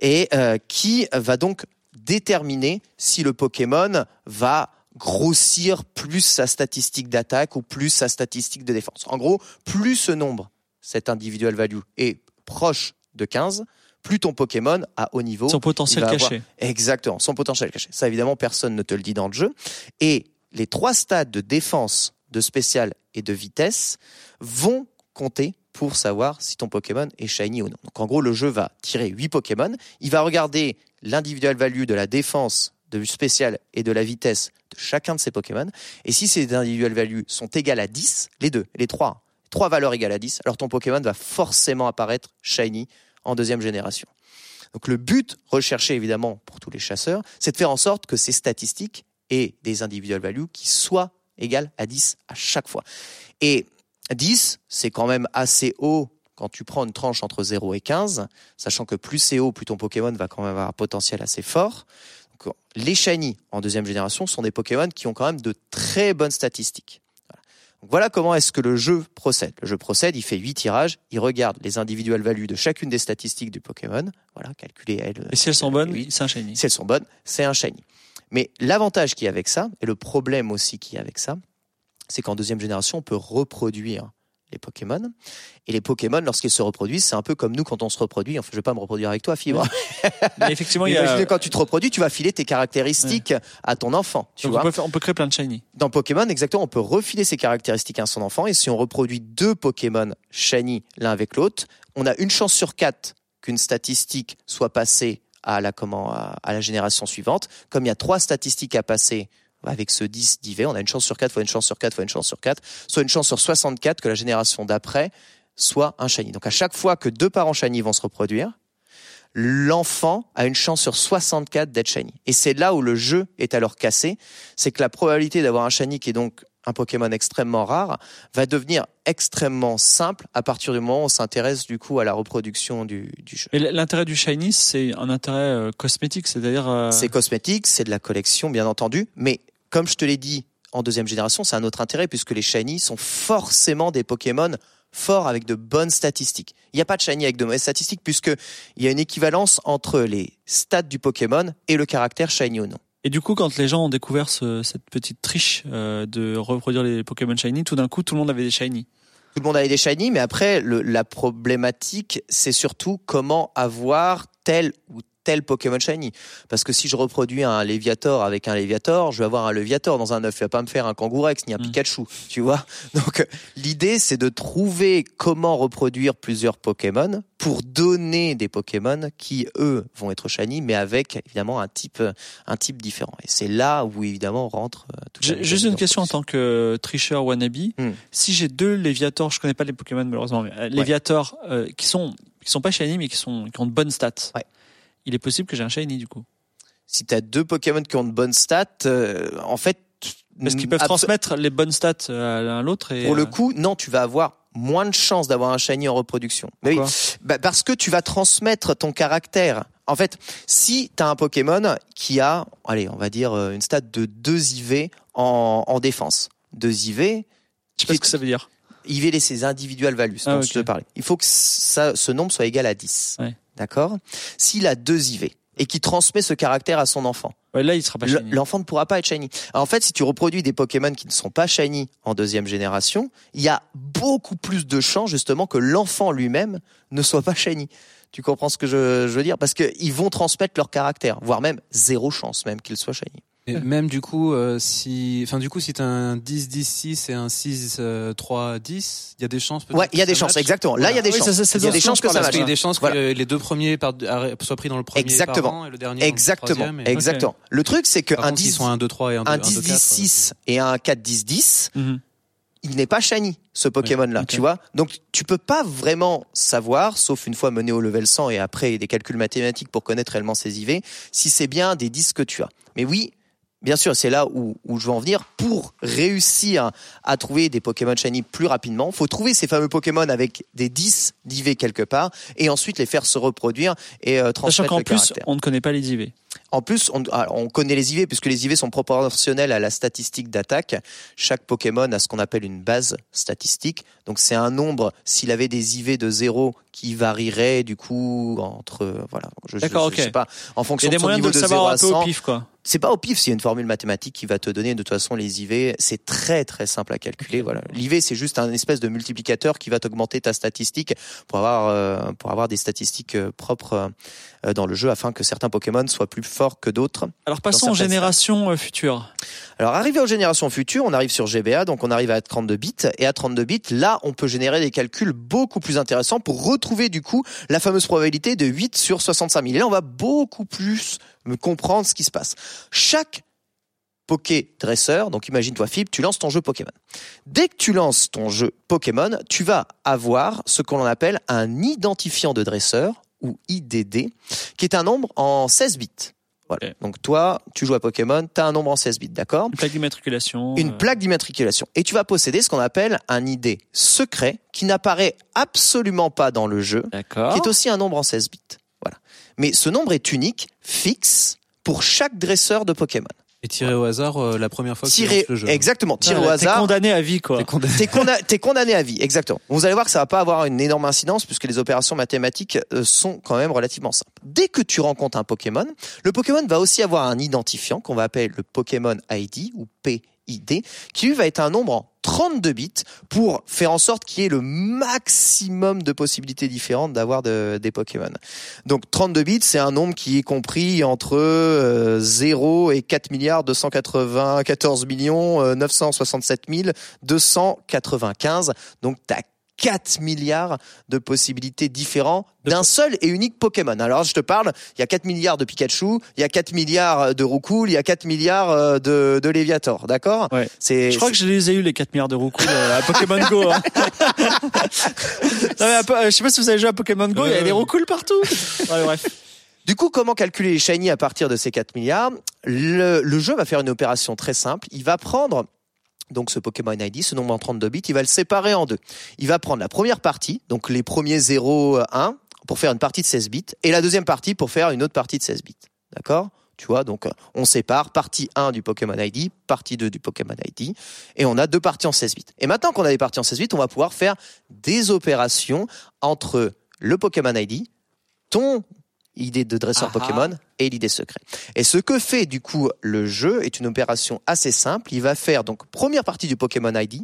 et euh, qui va donc déterminer si le Pokémon va grossir plus sa statistique d'attaque ou plus sa statistique de défense. En gros, plus ce nombre, cet individual value, est proche de 15, plus ton Pokémon à haut niveau Son potentiel avoir- caché. Exactement, son potentiel caché. Ça, évidemment, personne ne te le dit dans le jeu. Et les trois stades de défense, de spécial et de vitesse vont compter pour savoir si ton Pokémon est shiny ou non. Donc, en gros, le jeu va tirer 8 Pokémon. Il va regarder l'individual value de la défense, de spécial et de la vitesse de chacun de ces Pokémon. Et si ces individual values sont égales à 10, les deux, les trois, trois valeurs égales à 10, alors ton Pokémon va forcément apparaître shiny en deuxième génération. Donc le but recherché évidemment pour tous les chasseurs, c'est de faire en sorte que ces statistiques aient des individual values qui soient égales à 10 à chaque fois. Et 10, c'est quand même assez haut quand tu prends une tranche entre 0 et 15, sachant que plus c'est haut, plus ton Pokémon va quand même avoir un potentiel assez fort. Les shiny en deuxième génération sont des Pokémon qui ont quand même de très bonnes statistiques. Voilà. Donc, voilà comment est-ce que le jeu procède. Le jeu procède, il fait 8 tirages, il regarde les individual values de chacune des statistiques du Pokémon, voilà, calculées elles. Et si elles sont bonnes, Oui. c'est un shiny. Si elles sont bonnes, c'est un shiny. Mais l'avantage qui est avec ça, et le problème aussi qui est avec ça, c'est qu'en deuxième génération, on peut reproduire les Pokémon. Et les Pokémon, lorsqu'ils se reproduisent, c'est un peu comme nous quand on se reproduit. Enfin, je vais pas me reproduire avec toi, Fibre. Mais effectivement, il y Imaginez a. quand tu te reproduis, tu vas filer tes caractéristiques à ton enfant. Tu Donc vois on, peut faire- on peut créer plein de shiny. dans Pokémon, exactement, on peut refiler ses caractéristiques à son enfant. Et si on reproduit deux Pokémon shiny l'un avec l'autre, on a une chance sur quatre qu'une statistique soit passée à la, comment, à, à la génération suivante. Comme il y a trois statistiques à passer avec ce 10 d'IV, on a une chance sur 4 fois une chance sur 4 fois une chance sur 4, soit une chance sur 64 que la génération d'après soit un shiny. Donc à chaque fois que deux parents shiny vont se reproduire, l'enfant a une chance sur 64 d'être shiny. Et c'est là où le jeu est alors cassé, c'est que la probabilité d'avoir un shiny qui est donc un Pokémon extrêmement rare va devenir extrêmement simple à partir du moment où on s'intéresse du coup à la reproduction du, du jeu. Et l'intérêt du shiny, c'est un intérêt euh, cosmétique, c'est-à-dire. euh, C'est cosmétique, c'est de la collection bien entendu, mais comme je te l'ai dit en deuxième génération, c'est un autre intérêt puisque les shiny sont forcément des Pokémon forts avec de bonnes statistiques. Il n'y a pas de shiny avec de mauvaises statistiques puisque il y a une équivalence entre les stats du Pokémon et le caractère shiny ou non. Et du coup, quand les gens ont découvert ce- cette petite triche euh, de reproduire les Pokémon shiny, tout d'un coup, tout le monde avait des shiny. Tout le monde avait des shiny, mais après, le- la problématique, c'est surtout comment avoir tel ou tel Pokémon shiny. Parce que si je reproduis un Léviator avec un Léviator, je vais avoir un Léviator dans un œuf. Il va pas me faire un Kangourex ni un Mm. Pikachu, tu vois. Donc, euh, l'idée, c'est de trouver comment reproduire plusieurs Pokémon pour donner des Pokémon qui, eux, vont être shiny, mais avec, évidemment, un type, un type différent. Et c'est là où, évidemment, rentre euh, J'ai Juste une question en tant que tricheur wannabe. Hmm. Si j'ai deux Léviators, je connais pas les Pokémon malheureusement, mais euh, Léviators euh, qui sont qui sont pas shiny mais qui sont qui ont de bonnes stats. Ouais. Il est possible que j'ai un shiny du coup. Si tu as deux Pokémon qui ont de bonnes stats, euh, en fait... Parce qu'ils peuvent transmettre les bonnes stats euh, à l'un à l'autre et Pour le euh, coup, non, tu vas avoir moins de chances d'avoir un shiny en reproduction. Mais oui, bah, parce que tu vas transmettre ton caractère. En fait, si tu as un Pokémon qui a, allez, on va dire euh, une stat de 2 IV en, en défense. 2 IV, je sais pas ce que ça veut dire. IV, c'est individual values Ah, dont je te parlais. Il faut que ça, ce nombre soit égal à 10. Ouais. D'accord? S'il a 2 IV et qui transmet ce caractère à son enfant, Ouais, là, il sera pas shiny. L'enfant ne pourra pas être shiny. Alors, en fait, si tu reproduis des Pokémon qui ne sont pas shiny en deuxième génération, il y a beaucoup plus de chances justement que l'enfant lui-même ne soit pas shiny. Tu comprends ce que je, je veux dire? Parce qu'ils vont transmettre leur caractère, voire même zéro chance même qu'il soit shiny. Et même du coup, euh, si, enfin du coup, si t'as un 10 10 6 et un 6 euh, 3 10, il y a des chances. peut-être Ouais, il y a que des ça chances, exactement. Là, il y a des Oui, chances. ça, ça il y a des chances que ça Parce matche. qu'il y a des chances Voilà. que les deux premiers par- soient pris dans le premier Exactement. par an et le dernier dans le Exactement, et- exactement. Le truc, c'est Par qu'un contre, s'ils 10, sont un 2 3 et un 2 un 2 10 10 6 et un 4 10 10, Mhm. il n'est pas shiny ce Pokémon là, ok. tu vois. Donc tu peux pas vraiment savoir sauf une fois mené au level 100 et après des calculs mathématiques pour connaître réellement ses IV si c'est bien des 10 que tu as. Mais oui, bien sûr, c'est là où, où je veux en venir pour réussir à trouver des Pokémon shiny plus rapidement, faut trouver ces fameux Pokémon avec des 10 d'IV quelque part et ensuite les faire se reproduire et euh, Sachant transmettre qu'en le plus, caractère. on ne connaît pas les IV. En plus, on, on connaît les IV puisque les IV sont proportionnels à la statistique d'attaque. Chaque Pokémon a ce qu'on appelle une base statistique. Donc c'est un nombre, s'il avait des IV de 0 qui varierait du coup entre voilà, je, je, D'accord, je ok. sais pas, en Il y fonction a des de son moyens de niveau le de, 0 savoir à un peu au 100. pif, quoi. C'est pas au pif, c'est une formule mathématique qui va te donner de toute façon les IV. C'est très très simple à calculer. Voilà, l'IV c'est juste un espèce de multiplicateur qui va t'augmenter ta statistique pour avoir euh, pour avoir des statistiques euh, propres euh, dans le jeu afin que certains Pokémon soient plus forts que d'autres. Alors passons aux générations euh, futures. Alors arrivé aux générations futures, on arrive sur GBA, donc on arrive à 32 bits et à 32 bits, là on peut générer des calculs beaucoup plus intéressants pour retrouver du coup la fameuse probabilité de 8 sur 65 000. Et là on va beaucoup plus me comprendre ce qui se passe. Chaque Poké dresseur, donc imagine-toi Fib, tu lances ton jeu Pokémon. Dès que tu lances ton jeu Pokémon, tu vas avoir ce qu'on appelle un identifiant de dresseur ou IDD, qui est un nombre en 16 bits. Voilà. Donc toi, tu joues à Pokémon, tu as un nombre en 16 bits, d'accord Une plaque d'immatriculation. Une euh, plaque d'immatriculation. Et tu vas posséder ce qu'on appelle un ID secret qui n'apparaît absolument pas dans le jeu, qui est aussi un nombre en 16 bits. Voilà. Mais ce nombre est unique, fixe, pour chaque dresseur de Pokémon. Et tirer au hasard euh, la première fois que tu Tirer, le jeu. exactement, tirer Ouais, au là, t'es hasard. condamné à vie, quoi. T'es condamné. T'es condamné, t'es condamné à vie, exactement. Vous allez voir que ça va pas avoir une énorme incidence puisque les opérations mathématiques euh, sont quand même relativement simples. Dès que tu rencontres un Pokémon, le Pokémon va aussi avoir un identifiant qu'on va appeler le Pokémon ID ou PID, qui va être un nombre en 32 bits pour faire en sorte qu'il y ait le maximum de possibilités différentes d'avoir de- des Pokémon. Donc 32 bits, c'est un nombre qui est compris entre euh, 0 et 4 milliards 294 millions euh, 967 295. Donc tu as 4 milliards de possibilités différentes d'un seul et unique Pokémon. Alors je te parle, il y a 4 milliards de Pikachu, il y a 4 milliards de Roucoule, il y a 4 milliards euh, de, de Léviator, d'accord? Ouais. C'est Je crois que je les ai eu les 4 milliards de roucoules euh, à Pokémon Go. Hein. non, mais à euh, je sais pas si vous avez joué à Pokémon Go, il y a des roucoules partout. Ouais, bref. Du coup, comment calculer les shiny à partir de ces 4 milliards? Le, le jeu va faire une opération très simple. Il va prendre donc ce Pokémon ID, ce nombre en 32 bits, il va le séparer en deux. Il va prendre la première partie, donc les premiers 0, 1, pour faire une partie de 16 bits, et la deuxième partie pour faire une autre partie de 16 bits. D'accord? Tu vois, donc euh, on sépare partie 1 du Pokémon ID, partie 2 du Pokémon ID, et on a deux parties en 16 bits. Et maintenant qu'on a des parties en 16 bits, on va pouvoir faire des opérations entre le Pokémon ID, ton idée de dresseur Ah ah. Pokémon et l'idée secret. Et ce que fait du coup le jeu est une opération assez simple. Il va faire donc première partie du Pokémon ID,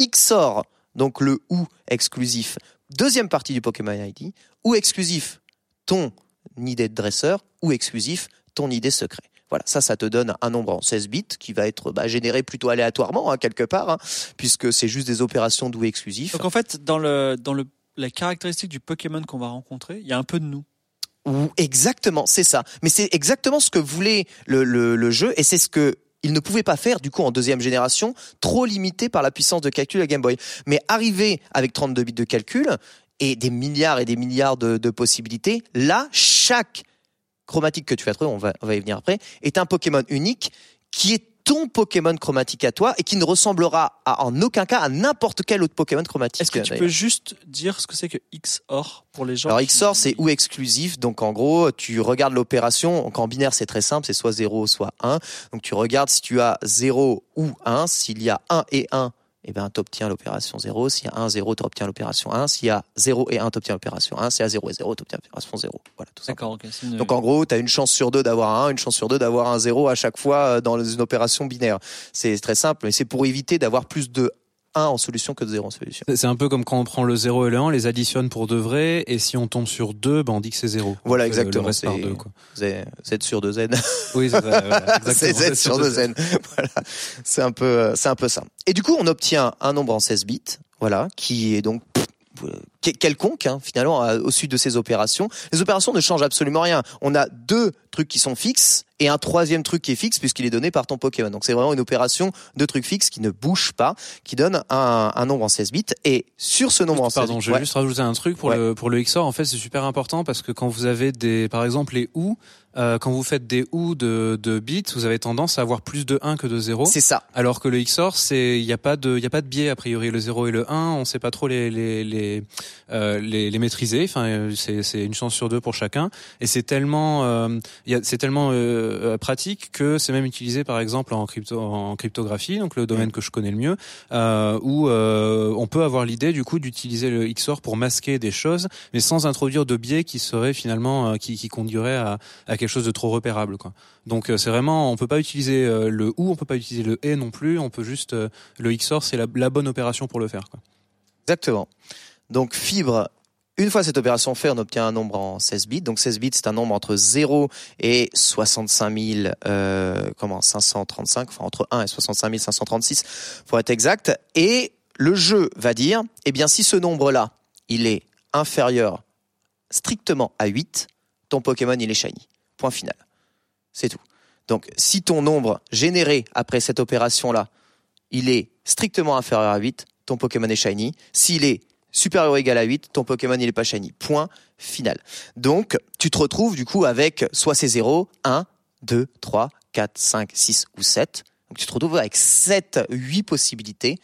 XOR donc le ou exclusif, deuxième partie du Pokémon ID, ou exclusif ton idée de dresseur, ou exclusif ton idée secret. Voilà, ça, ça te donne un nombre en 16 bits qui va être bah, généré plutôt aléatoirement hein, quelque part, hein, puisque c'est juste des opérations d'où exclusif. Donc en fait, dans le dans le la caractéristique du Pokémon qu'on va rencontrer, il y a un peu de nous. Ou exactement, c'est ça. Mais c'est exactement ce que voulait le, le, le jeu et c'est ce que il ne pouvait pas faire du coup en deuxième génération, trop limité par la puissance de calcul de Game Boy. Mais arrivé avec 32 bits de calcul et des milliards et des milliards de, possibilités, là, chaque chromatique que tu vas trouver, on va, on va y venir après, est un Pokémon unique qui est ton Pokémon chromatique à toi et qui ne ressemblera à- en aucun cas à n'importe quel autre Pokémon chromatique. Est-ce que tu peux juste dire ce que c'est que XOR pour les gens Alors qui- XOR c'est ou exclusif, donc en gros tu regardes l'opération, donc en binaire c'est très simple, c'est soit 0 soit 1, donc tu regardes si tu as 0 ou 1, s'il y a 1 et 1, eh ben tu obtiens l'opération 0, s'il y a 1, 0, tu obtiens l'opération 1, s'il y a 0 et 1, tu obtiens l'opération 1, s'il y a 0 et 0, tu obtiens l'opération 0. Voilà, tout. D'accord, ok. c'est une- Donc en gros, tu as une chance sur deux d'avoir un 1, une chance sur deux d'avoir un 0 à chaque fois euh, dans une opération binaire. C'est très simple, mais c'est pour éviter d'avoir plus de 1 en solution que de 0 en solution. C'est un peu comme quand on prend le 0 et le 1, on les additionne pour de vrai, et si on tombe sur 2, ben on dit que c'est 0. Voilà, exactement, Le reste par c'est- 2, quoi. Z, Z sur 2 Z. Oui, c'est voilà. Z sur 2 N. Voilà. C'est un peu, euh, c'est un peu ça. Et du coup, on obtient un nombre en 16 bits, voilà, qui est donc pff, quelconque, hein, finalement, au sud de ces opérations. Les opérations ne changent absolument rien. On a deux trucs qui sont fixes et un troisième truc qui est fixe puisqu'il est donné par ton Pokémon. Donc c'est vraiment une opération de trucs fixes qui ne bouge pas, qui donne un, un nombre en 16 bits. Et sur ce nombre en 16 Pardon, bits, je vais ouais, juste rajouter un truc pour Ouais. le pour le XOR. En fait, c'est super important parce que quand vous avez des, par exemple, les OU, euh, quand vous faites des OU de, de bits, vous avez tendance à avoir plus de 1 que de 0. c'est ça. Alors que le XOR, c'est il y a pas de il a pas de biais a priori le 0 et le 1, on sait pas trop les les les euh, les, les maîtriser. Enfin, euh, c'est une chance sur deux pour chacun. Et c'est tellement euh, c'est tellement euh, euh, pratique que c'est même utilisé par exemple en crypto en cryptographie, donc le domaine que je connais le mieux, euh, où euh, on peut avoir l'idée du coup d'utiliser le XOR pour masquer des choses, mais sans introduire de biais qui serait finalement qui qui conduirait à à quelque chose de trop repérable quoi. Donc euh, c'est vraiment, on peut pas utiliser le ou, on peut pas utiliser le et non plus, on peut juste euh, le XOR, c'est la, la bonne opération pour le faire. Quoi. Exactement. Donc fibre, une fois cette opération faite, on obtient un nombre en 16 bits. Donc 16 bits, c'est un nombre entre 0 et 65 000, euh, comment, 535, enfin entre 1 et 65 536 pour être exact. Et le jeu va dire, eh bien si ce nombre-là, il est inférieur strictement à 8, ton Pokémon il est shiny. Point final. C'est tout. Donc si ton nombre généré après cette opération-là, il est strictement inférieur à 8, ton Pokémon est shiny. S'il est supérieur ou égal à 8, ton Pokémon il est pas shiny. Point final. Donc, tu te retrouves du coup avec soit c'est 0, 1, 2, 3, 4, 5, 6 ou 7. Donc tu te retrouves avec 7, 8 possibilités.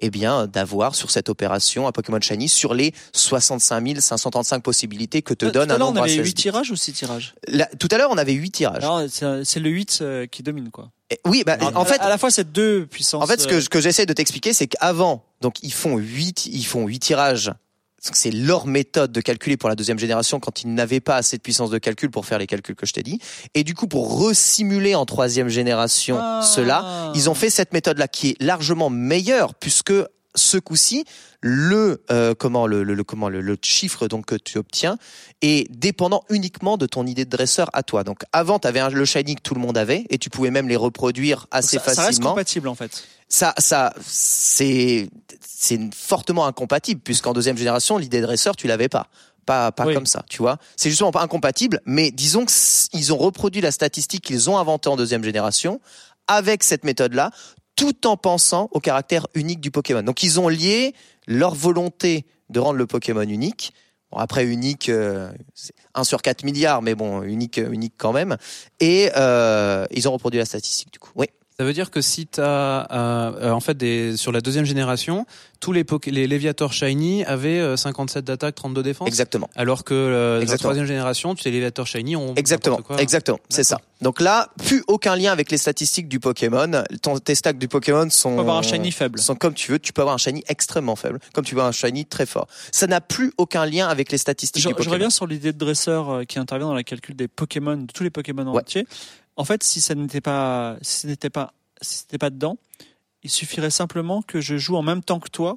Eh bien, d'avoir sur cette opération un Pokémon Shiny sur les 65 535 possibilités que te Tout donne un l'heure, on nombre avait à 8 tirages ou 6 tirages? Là, tout à l'heure, on avait 8 tirages. C'est le 8 euh, qui domine, quoi. Et- oui, bah, en fait, à la fois, c'est deux puissances. En fait, ce que, euh, ce que j'essaie de t'expliquer, c'est qu'avant, donc ils font huit, ils font huit tirages. C'est leur méthode de calculer pour la deuxième génération quand ils n'avaient pas assez de puissance de calcul pour faire les calculs que je t'ai dit. Et du coup, pour resimuler en troisième génération Ah. cela, ils ont fait cette méthode-là qui est largement meilleure puisque ce coup-ci, le euh, comment le, le- le- comment le, le chiffre donc que tu obtiens est dépendant uniquement de ton idée de dresseur à toi. Donc avant, tu avais le shiny que tout le monde avait et tu pouvais même les reproduire assez ça, ça reste facilement compatible, en fait. Ça, ça, c'est, c'est fortement incompatible puisqu'en deuxième génération, l'idée de dresseur, tu l'avais pas. Pas, pas Oui. comme ça, tu vois. C'est justement pas incompatible, mais disons que s- ils ont reproduit la statistique qu'ils ont inventée en deuxième génération avec cette méthode-là, tout en pensant au caractère unique du Pokémon. Donc ils ont lié leur volonté de rendre le Pokémon unique. Bon, après unique, euh, c'est 1 sur 4 milliards, mais bon, unique, unique quand même. Et euh, ils ont reproduit la statistique du coup. Oui. Ça veut dire que si tu as, en fait, des, sur la deuxième génération, tous les, les Léviators Shiny avaient euh, 57 d'attaque, 32 défense? Exactement. Alors que euh, la troisième génération, tu sais, les Léviators Shiny ont. Exactement, quoi. exactement, c'est ça. Donc là, plus aucun lien avec les statistiques du Pokémon. Ton, tes stacks du Pokémon sont, On peut avoir un shiny faible. sont comme tu veux. Tu peux avoir un shiny extrêmement faible, comme tu peux avoir un shiny très fort. Ça n'a plus aucun lien avec les statistiques Je, du je Pokémon. reviens sur l'idée de dresseur euh, qui intervient dans le calcul des Pokémon, de tous les Pokémon Ouais. entiers. En fait, si ça n'était pas, si ce n'était pas, si c'était pas dedans, il suffirait simplement que je joue en même temps que toi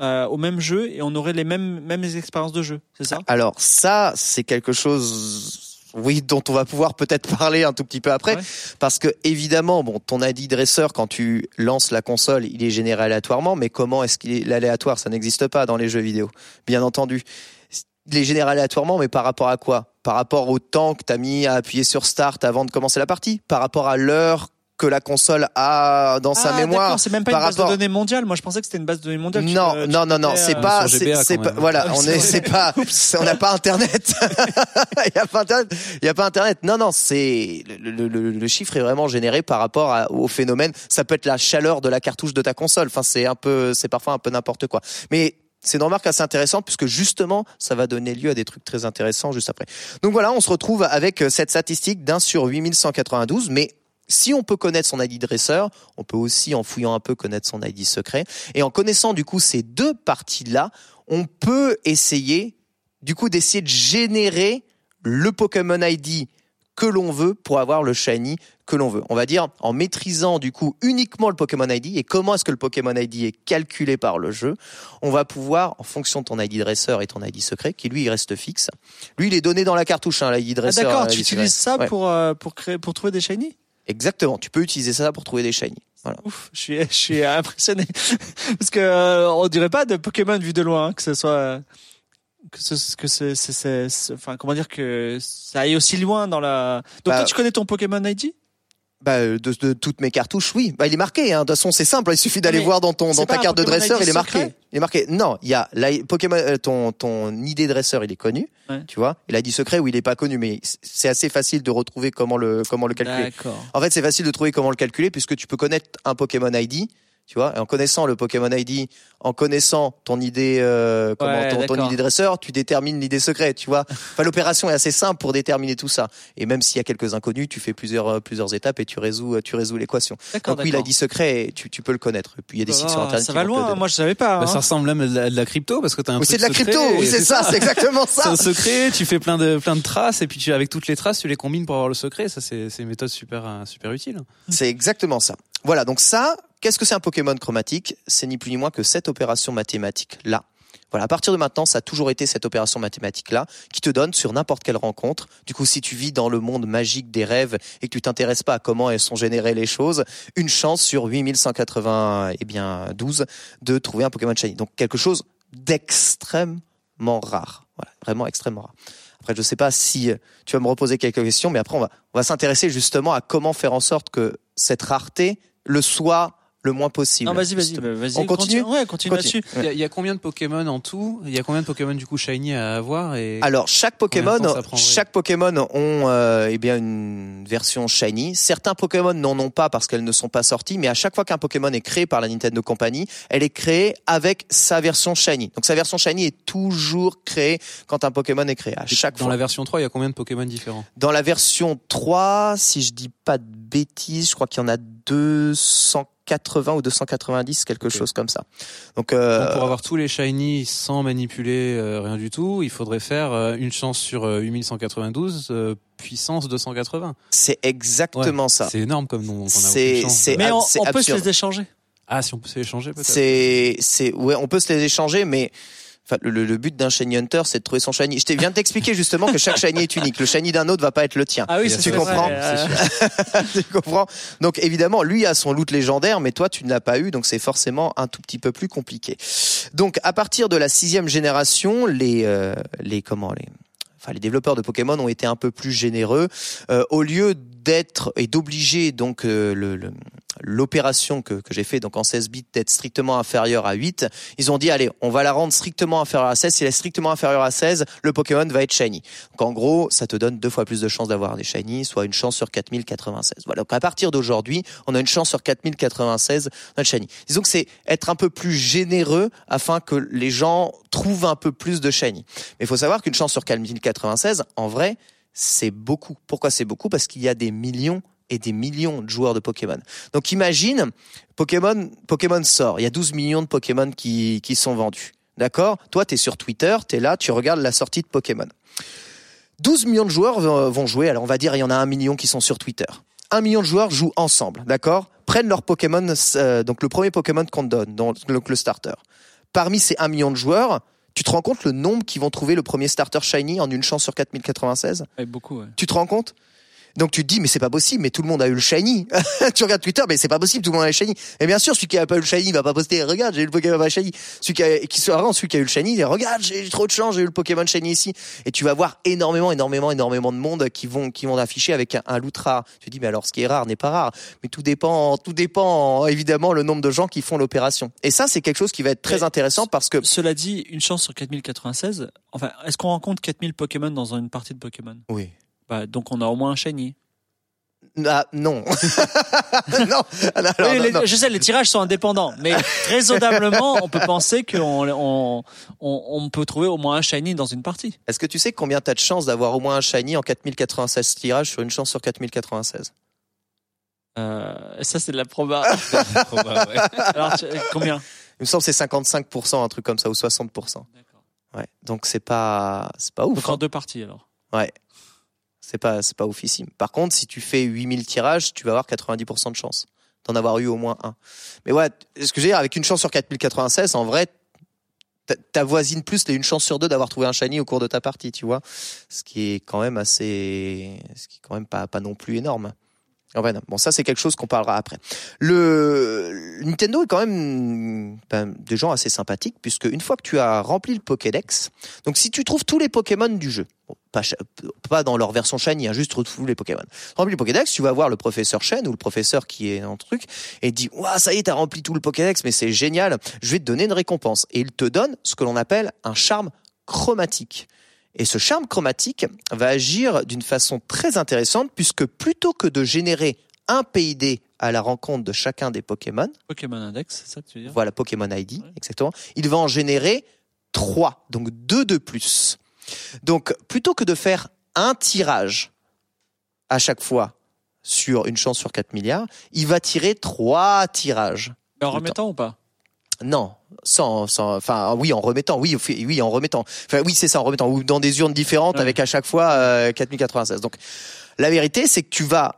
euh, au même jeu et on aurait les mêmes mêmes expériences de jeu. C'est ça? Alors ça, c'est quelque chose, oui, dont on va pouvoir peut-être parler un tout petit peu après, Ouais. parce que évidemment, bon, ton ID dresseur quand tu lances la console, il est généré aléatoirement, mais comment est-ce qu'il est l'aléatoire Ça n'existe pas dans les jeux vidéo, bien entendu. Il est généré aléatoirement, mais par rapport à quoi? Par rapport au temps que tu as mis à appuyer sur Start avant de commencer la partie Par rapport à l'heure que la console a dans sa Ah, mémoire C'est même pas par une base rapport- de données mondiale. Moi, je pensais que c'était une base de données mondiale. Tu non, tu non, non, non, c'est euh, pas, sur c'est pas, voilà, Ah, on est, c'est pas, on n'a pas internet, il y a pas internet, il y a pas internet. Non, non, c'est le, le, le- le chiffre est vraiment généré par rapport à- au phénomène. Ça peut être la chaleur de la cartouche de ta console. Enfin, c'est un peu, c'est parfois un peu n'importe quoi. Mais c'est une remarque assez intéressante puisque justement, ça va donner lieu à des trucs très intéressants juste après. Donc voilà, on se retrouve avec euh, cette statistique d'un sur 8192, mais si on peut connaître son ID dresseur, on peut aussi, en fouillant un peu, connaître son ID secret. Et en connaissant du coup ces deux parties-là, on peut essayer du coup d'essayer de générer le Pokémon ID que l'on veut pour avoir le shiny que l'on veut. On va dire en maîtrisant du coup uniquement le Pokémon ID et comment est-ce que le Pokémon ID est calculé par le jeu, on va pouvoir en fonction de ton ID dresseur et ton ID secret qui lui il reste fixe. Lui il est donné dans la cartouche hein, l'ID Ah, dresseur. d'accord, l'ID tu secret. utilises ça Ouais. pour euh, pour créer pour trouver des shiny? Exactement, tu peux utiliser ça pour trouver des shiny. Voilà. Ouf, je suis, je suis impressionné parce que euh, on dirait pas de Pokémon vu de loin, hein, que ce soit euh, que ce que c'est enfin comment dire que ça aille aussi loin dans la. Donc Bah, toi tu connais ton Pokémon ID Bah, euh, de, de toutes mes cartouches, oui. Bah, il est marqué. Hein. De toute façon, c'est simple. Il suffit d'aller voir dans ton dans ta carte de dresseur. ID Il est marqué. secret? Il est marqué. Non, il y a la Pokémon. euh, ton ton idée dresseur, il est connu. Ouais. Tu vois. Il a dit secret où il est pas connu, mais c'est assez facile de retrouver comment le comment le calculer. D'accord. En fait, c'est facile de trouver comment le calculer puisque tu peux connaître un Pokémon ID. Tu vois, et en connaissant le Pokémon ID, en connaissant ton idée, euh, comment, Ouais, ton, idée dresseur, tu détermines l'idée secrète, tu vois. Enfin, l'opération est assez simple pour déterminer tout ça. Et même s'il y a quelques inconnus, tu fais plusieurs, euh, plusieurs étapes et tu résous, tu résous l'équation. D'accord. Donc oui, d'accord. l'ID secret, et tu, tu peux le connaître. Et puis il y a des sites sur internet. Ça va loin. Moi je savais pas. Bah, hein. ça ressemble même à de la, crypto parce que t'as un Oui, c'est de la secret, crypto, oui, c'est ça, c'est exactement C'est ça. un secret, tu fais plein de plein de traces et puis tu avec toutes les traces tu les combines pour avoir le secret. Ça c'est c'est une méthode super euh, super utile. C'est exactement ça. Voilà, donc ça, qu'est-ce que c'est un Pokémon chromatique? C'est ni plus ni moins que cette opération mathématique-là. Voilà, à partir de maintenant, ça a toujours été cette opération mathématique-là qui te donne sur n'importe quelle rencontre. Du coup, si tu vis dans le monde magique des rêves et que tu t'intéresses pas à comment elles sont générées les choses, une chance sur 8180, eh bien, 12 de trouver un Pokémon Shiny. Donc, quelque chose d'extrêmement rare. Voilà, vraiment extrêmement rare. Après, je sais pas si tu vas me reposer quelques questions, mais après, on va, on va s'intéresser justement à comment faire en sorte que cette rareté le soit le moins possible. Non, vas-y, vas-y, bah, vas-y. On continue Ouais, continue Continue. là-dessus. Il y, a, il y a combien de Pokémon en tout? Il y a combien de Pokémon du coup shiny à avoir et Alors chaque Pokémon, chaque Pokémon ont euh, eh bien une version shiny. Certains Pokémon n'en ont pas parce qu'elles ne sont pas sorties, mais à chaque fois qu'un Pokémon est créé par la Nintendo Company, elle est créée avec sa version shiny. Donc sa version shiny est toujours créée quand un Pokémon est créé. À chaque dans fois. la version 3, il y a combien de Pokémon différents? Dans la version 3, si je dis pas de bêtises, je crois qu'il y en a 280 ou 290, quelque chose comme ça. Donc, euh, Donc, pour avoir tous les shiny sans manipuler euh, rien du tout, il faudrait faire euh, une chance sur euh, 8192 euh, puissance 280. c'est exactement ça. C'est énorme comme nom. C'est- Mais on, peut se les échanger. Ah, si on peut s'échanger peut-être. C'est, c'est, ouais, on peut se les échanger, mais enfin, le, le but d'un shiny hunter, c'est de trouver son shiny. Je t'ai- viens de t'expliquer justement que chaque shiny est unique. Le shiny d'un autre va pas être le tien. Ah oui, Tu vrai, comprends euh, tu comprends? Donc évidemment, lui a son loot légendaire, mais toi tu ne l'as pas eu, donc c'est forcément un tout petit peu plus compliqué. Donc à partir de la sixième génération, les euh, les comment les Enfin, les développeurs de Pokémon ont été un peu plus généreux. Euh, au lieu d'être et d'obliger donc euh, le- l'opération que, que j'ai fait donc en 16 bits d'être strictement inférieure à 8, ils ont dit allez, on va la rendre strictement inférieure à 16. Si elle est strictement inférieure à 16, le Pokémon va être shiny. Donc en gros, ça te donne deux fois plus de chances d'avoir des shiny, soit une chance sur 4096. Voilà. Donc à partir d'aujourd'hui, on a une chance sur 4096 d'un shiny. Disons que c'est être un peu plus généreux afin que les gens trouvent un peu plus de shiny. Mais il faut savoir qu'une chance sur 4096, en vrai, c'est beaucoup. Pourquoi c'est beaucoup? Parce qu'il y a des millions et des millions de joueurs de Pokémon. Donc imagine, Pokémon, Pokémon sort, il y a 12 millions de Pokémon qui, qui sont vendus. D'accord? Toi, tu es sur Twitter, tu es là, tu regardes la sortie de Pokémon. 12 millions de joueurs vont jouer, alors on va dire il y en a un million qui sont sur Twitter. Un million de joueurs jouent ensemble, d'accord? Prennent leur Pokémon, euh, donc le premier Pokémon qu'on te donne, donc le, starter. Parmi ces 1 million de joueurs, tu te rends compte le nombre qui vont trouver le premier starter shiny en une chance sur 4096 ouais, beaucoup, ouais. tu te rends compte? Donc tu te dis mais c'est pas possible mais tout le monde a eu le shiny. tu regardes Twitter mais c'est pas possible tout le monde a le shiny. Et bien sûr celui qui a pas eu le shiny il va pas poster regarde j'ai eu le Pokémon shiny. Celui qui, a, qui sera celui qui a eu le shiny il dit regarde j'ai eu trop de chance j'ai eu le Pokémon shiny ici. Et tu vas voir énormément énormément énormément de monde qui vont qui vont afficher avec un, un loot rare. Tu te dis mais alors ce qui est rare n'est pas rare. Mais tout dépend tout dépend évidemment le nombre de gens qui font l'opération. Et ça c'est quelque chose qui va être très Mais intéressant parce que Cela dit, une chance sur 4096. Enfin, est-ce qu'on rencontre 4000 Pokémon dans une partie de Pokémon? Oui bah, Donc on a au moins un shiny. ah, non non, alors, Oui, non, les- non. Je sais, les tirages sont indépendants, mais raisonnablement, on peut penser qu'on on, on, on peut trouver au moins un shiny dans une partie. Est-ce que tu sais combien tu as de chances d'avoir au moins un shiny en 4096 tirages sur une chance sur 4096 Euh, ça, c'est de la proba. Ouais. Alors, tu- combien? Il me semble que c'est 55%, un truc comme ça, ou 60%. D'accord. Ouais. Donc c'est pas, c'est pas ouf. Donc en hein. deux parties, alors. C'est pas, c'est pas oufissime. Par contre, si tu fais 8000 tirages, tu vas avoir 90% de chance d'en avoir eu au moins un. Mais ouais, ce que je veux dire, avec une chance sur 4096, en vrai, ta- ta voisine plus les une chance sur deux d'avoir trouvé un shiny au cours de ta partie, tu vois. Ce qui est quand même assez, ce qui est quand même pas, pas non plus énorme. En non. Bon, ça c'est quelque chose qu'on parlera après. Le Nintendo est quand même ben, des gens assez sympathiques puisque une fois que tu as rempli le Pokédex, donc si tu trouves tous les Pokémon du jeu, pas, dans leur version shiny, hein, juste retrouve les Pokémon. Remplis le Pokédex, tu vas voir le professeur Chen ou le professeur qui est le truc et dit "Ouah, ça y est, t'as rempli tout le Pokédex, mais c'est génial. Je vais te donner une récompense." Et il te donne ce que l'on appelle un charme chromatique. Et ce charme chromatique va agir d'une façon très intéressante puisque plutôt que de générer un PID à la rencontre de chacun des Pokémon, Pokémon Index, c'est ça que tu veux dire? voilà Pokémon ID, Ouais. exactement, il va en générer trois, donc deux de plus. Donc plutôt que de faire un tirage à chaque fois sur une chance sur 4 milliards, il va tirer trois tirages. Mais en remettant ou pas? Non, sans, sans, enfin oui, en remettant, oui, oui, en remettant. Enfin oui, c'est ça, en remettant, ou dans des urnes différentes Ouais. avec à chaque fois euh, 4096. Donc la vérité, c'est que tu vas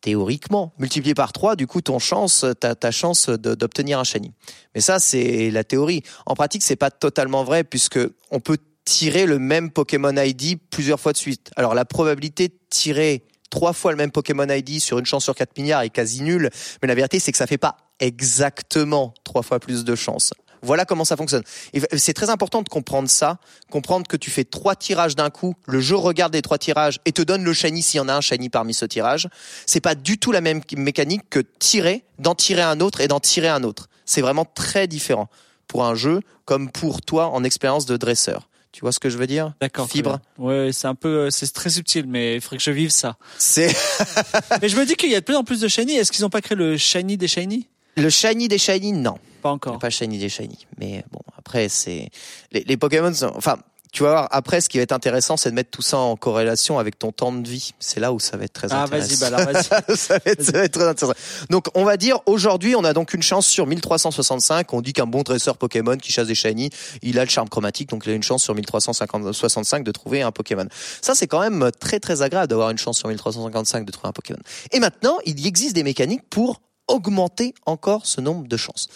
théoriquement multiplier par 3 du coup ton chance ta, ta chance d'obtenir un shiny mais ça c'est la théorie en pratique c'est pas totalement vrai puisque on peut tirer le même Pokémon ID plusieurs fois de suite alors la probabilité de tirer trois fois le même Pokémon ID sur une chance sur 4 milliards est quasi nulle mais la vérité c'est que ça fait pas exactement trois fois plus de chance Voilà comment ça fonctionne. Et c'est très important de comprendre ça, comprendre que tu fais trois tirages d'un coup, le jeu regarde les trois tirages et te donne le shiny s'il y en a un shiny parmi ce tirage. C'est pas du tout la même mécanique que tirer, d'en tirer un autre et d'en tirer un autre. C'est vraiment très différent pour un jeu comme pour toi en expérience de dresseur. Tu vois ce que je veux dire? D'accord. Fibre. Ouais, c'est un peu, c'est très subtil, mais il faudrait que je vive ça. C'est. mais je me dis qu'il y a de plus en plus de shiny. Est-ce qu'ils n'ont pas créé le shiny des shiny? Le shiny des shiny, non. Pas encore. Pas shiny des shiny. Mais bon, après c'est les, les Pokémon. Sont... Enfin, tu vas voir, après, ce qui va être intéressant, c'est de mettre tout ça en corrélation avec ton temps de vie. C'est là où ça va être très ah, intéressant. Ah, vas-y, bah vas-y. ça, va être, ça va être très intéressant. Donc, on va dire, aujourd'hui, on a donc une chance sur 1365. On dit qu'un bon dresseur Pokémon qui chasse des shiny, il a le charme chromatique, donc il a une chance sur 1365 de trouver un Pokémon. Ça, c'est quand même très, très agréable d'avoir une chance sur 1355 de trouver un Pokémon. Et maintenant, il y existe des mécaniques pour augmenter encore ce nombre de chances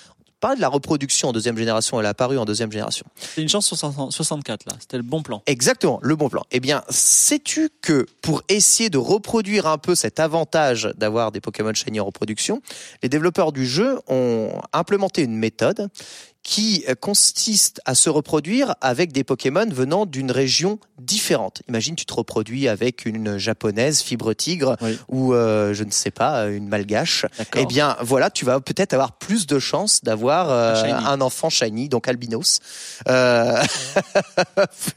de la reproduction en deuxième génération, elle a apparu en deuxième génération. C'est une chance sur 64 là, c'était le bon plan. Exactement, le bon plan. Eh bien, sais-tu que pour essayer de reproduire un peu cet avantage d'avoir des Pokémon shiny en reproduction, les développeurs du jeu ont implémenté une méthode qui consiste à se reproduire avec des Pokémon venant d'une région différente. Imagine, tu te reproduis avec une japonaise fibre tigre ou euh, je ne sais pas une malgache. Eh bien, voilà, tu vas peut-être avoir plus de chances d'avoir euh, un, enfant shiny, donc albinos. Euh...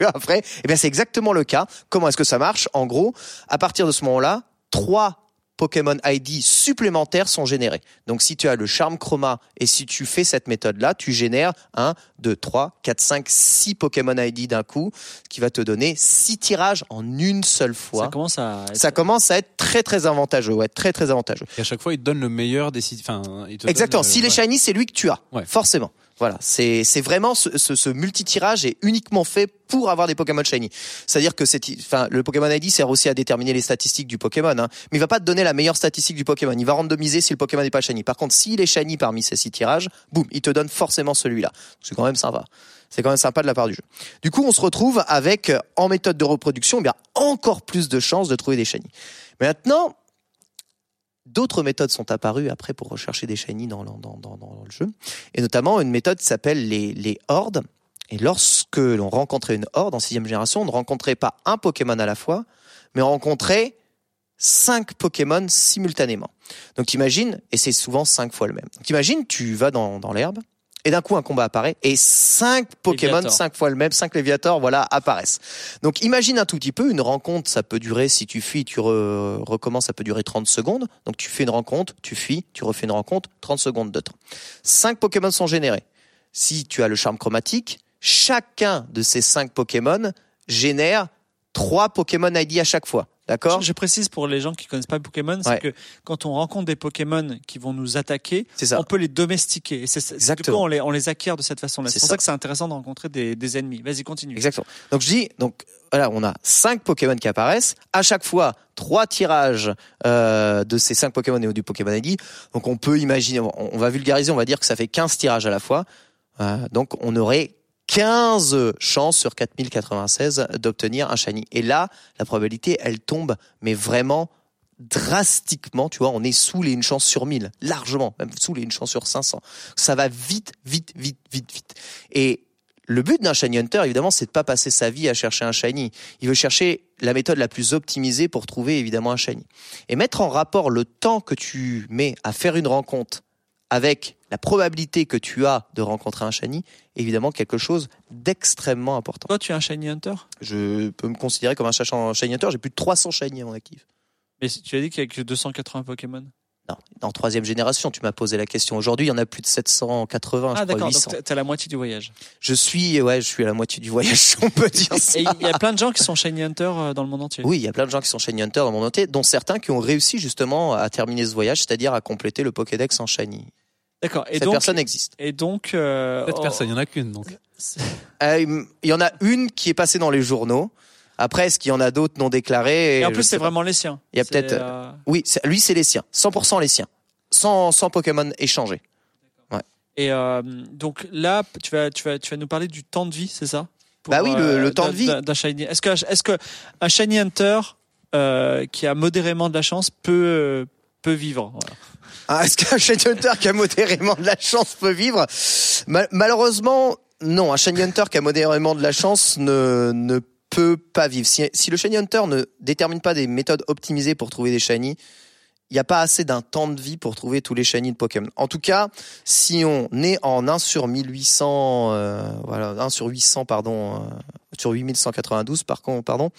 après, eh bien, c'est exactement le cas. Comment est-ce que ça marche? En gros, à partir de ce moment-là, trois Pokémon ID supplémentaires sont générés. Donc si tu as le charme chroma et si tu fais cette méthode-là, tu génères 1, 2, 3, 4, 5, 6 Pokémon ID d'un coup, ce qui va te donner 6 tirages en une seule fois. Ça commence à être... Ça commence à être très très avantageux, ouais, très très avantageux. Et à chaque fois, il te donne le meilleur des enfin, Exactement, si s'il est shiny, c'est lui que tu as. Ouais. Forcément. Voilà, c'est vraiment ce, ce, ce multi-tirage est uniquement fait pour avoir des Pokémon shiny. C'est-à-dire que enfin, le Pokémon ID sert aussi à déterminer les statistiques du Pokémon, hein, mais il va pas te donner la meilleure statistique du Pokémon. Il va randomiser si le Pokémon n'est pas shiny. Par contre, s'il est shiny parmi ces six tirages, boum, il te donne forcément celui-là. C'est quand même sympa. C'est quand même sympa de la part du jeu. Du coup, on se retrouve avec, en méthode de reproduction, eh bien encore plus de chances de trouver des shiny. Maintenant, D'autres méthodes sont apparues après pour rechercher des shiny dans, le jeu, et notamment une méthode s'appelle les, les hordes. Et lorsque l'on rencontrait une horde en sixième génération, on ne rencontrait pas un Pokémon à la fois, mais on rencontrait cinq Pokémon simultanément. Donc imagine, et c'est souvent cinq fois le même. Donc imagine, tu vas dans, dans l'herbe, et d'un coup un combat apparaît et cinq Pokémon Léviator. cinq fois le même, cinq Léviators, voilà, apparaissent. Donc imagine un tout petit peu une rencontre, ça peut durer si tu fuis, tu re- recommences, ça peut durer 30 secondes. Donc tu fais une rencontre, tu fuis, tu refais une rencontre, 30 secondes de temps. Cinq Pokémon sont générés. Si tu as le charme chromatique, chacun de ces cinq Pokémon génère trois Pokémon ID à chaque fois. D'accord? Je, précise pour les gens qui connaissent pas Pokémon, c'est Ouais. que quand on rencontre des Pokémon qui vont nous attaquer, ça. on peut les domestiquer. Et c'est, c'est- du Exactement. coup, on les, on les acquiert de cette façon-là. C'est pour ça. ça que c'est intéressant de rencontrer des, des ennemis. Vas-y, continue. Exactement. Donc je dis, donc voilà, on a cinq Pokémon qui apparaissent. À chaque fois, trois tirages euh, de ces cinq Pokémon et du Pokémon ID. Donc on peut imaginer, on, on va vulgariser, on va dire que ça fait 15 tirages à la fois. Euh, donc on aurait 15 chances sur 4096 d'obtenir un shiny. Et là, la probabilité, elle tombe, mais vraiment drastiquement, tu vois, on est sous les une chance sur 1000, largement, même sous les une chance sur 500. Ça va vite, vite, vite, vite, vite. Et le but d'un shiny hunter, évidemment, c'est de pas passer sa vie à chercher un shiny. Il veut chercher la méthode la plus optimisée pour trouver évidemment un shiny. Et mettre en rapport le temps que tu mets à faire une rencontre avec la probabilité que tu as de rencontrer un shiny, évidemment quelque chose d'extrêmement important. Toi, tu es un Shiny Hunter? Je peux me considérer comme un shiny hunter, j'ai plus de 300 shiny à mon actif. Mais tu as dit qu'il y a que 280 Pokémon. Non, en troisième génération, tu m'as posé la question. Aujourd'hui, il y en a plus de 780, Ah, je crois d'accord. 800. Donc, t'es à la moitié du voyage. Je suis, ouais, je suis à la moitié du voyage, on peut dire ça. Et il y a plein de gens qui sont Shiny Hunter euh, dans le monde entier. Oui, il y a plein de gens qui sont shiny hunter dans mon entier, dont certains qui ont réussi justement à terminer ce voyage, c'est-à-dire à compléter le Pokédex en shiny. D'accord. Et Cette donc, personne existe. et donc, euh, Cette oh, personne, il y en a qu'une donc. Euh, Il y en a une qui est passée dans les journaux. Après, est-ce qu'il y en a d'autres non déclarés Et en plus, c'est vraiment les siens. Il y a peut-être- euh, Oui, c'est- lui, c'est les siens. 100% les siens. Sans, sans Pokémon échangés. Et euh, donc là, tu vas, tu vas, tu vas nous parler du temps de vie, c'est ça? Pour, Bah oui, le- le temps de vie. d'un- shiny. Est-ce que, est-ce que un shiny hunter euh, qui a modérément de la chance peut euh, peut vivre? Voilà. Ah, Est-ce qu'un Shiny Hunter qui a modérément de la chance peut vivre? Ma- Malheureusement, non. Un Shiny Hunter qui a modérément de la chance ne, ne peut pas vivre. Si, si le Shiny Hunter ne détermine pas des méthodes optimisées pour trouver des Shiny, il n'y a pas assez d'un temps de vie pour trouver tous les Shiny de Pokémon. En tout cas, si on est en 1 sur 1800, euh, voilà, 1 sur 800, pardon, euh, sur 8192, par contre, pardon,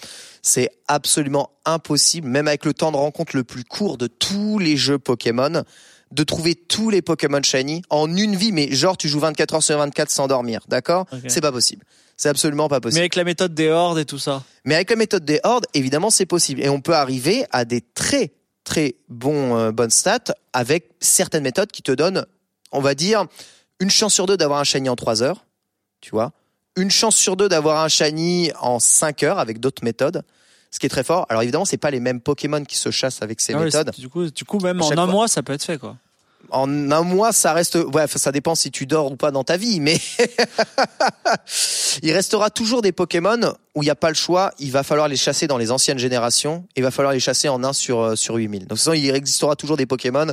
c'est absolument impossible, même avec le temps de rencontre le plus court de tous les jeux Pokémon, de trouver tous les Pokémon Shiny en une vie, mais genre tu joues 24 heures sur 24 sans dormir, d'accord? C'est pas possible. C'est absolument pas Mais possible. avec la méthode des hordes et tout ça. Mais avec la méthode des hordes, évidemment, c'est possible. Et on peut arriver à des très, très bons, euh, bonnes stats avec certaines méthodes qui te donnent, on va dire, une chance sur deux d'avoir un shiny en 3 heures. Tu vois? Une chance sur deux d'avoir un shiny en 5 heures avec d'autres méthodes. Ce qui est très fort. Alors évidemment, c'est pas les mêmes Pokémon qui se chassent avec ces Ah méthodes. du coup, du coup, même en un fois. mois, ça peut être fait, quoi. En un mois, ça reste, ouais, ça dépend si tu dors ou pas dans ta vie, mais il restera toujours des Pokémon où il n'y a pas le choix. Il va falloir les chasser dans les anciennes générations. Il va falloir les chasser en 1 sur, euh, sur 8000. Donc, de il existera toujours des Pokémon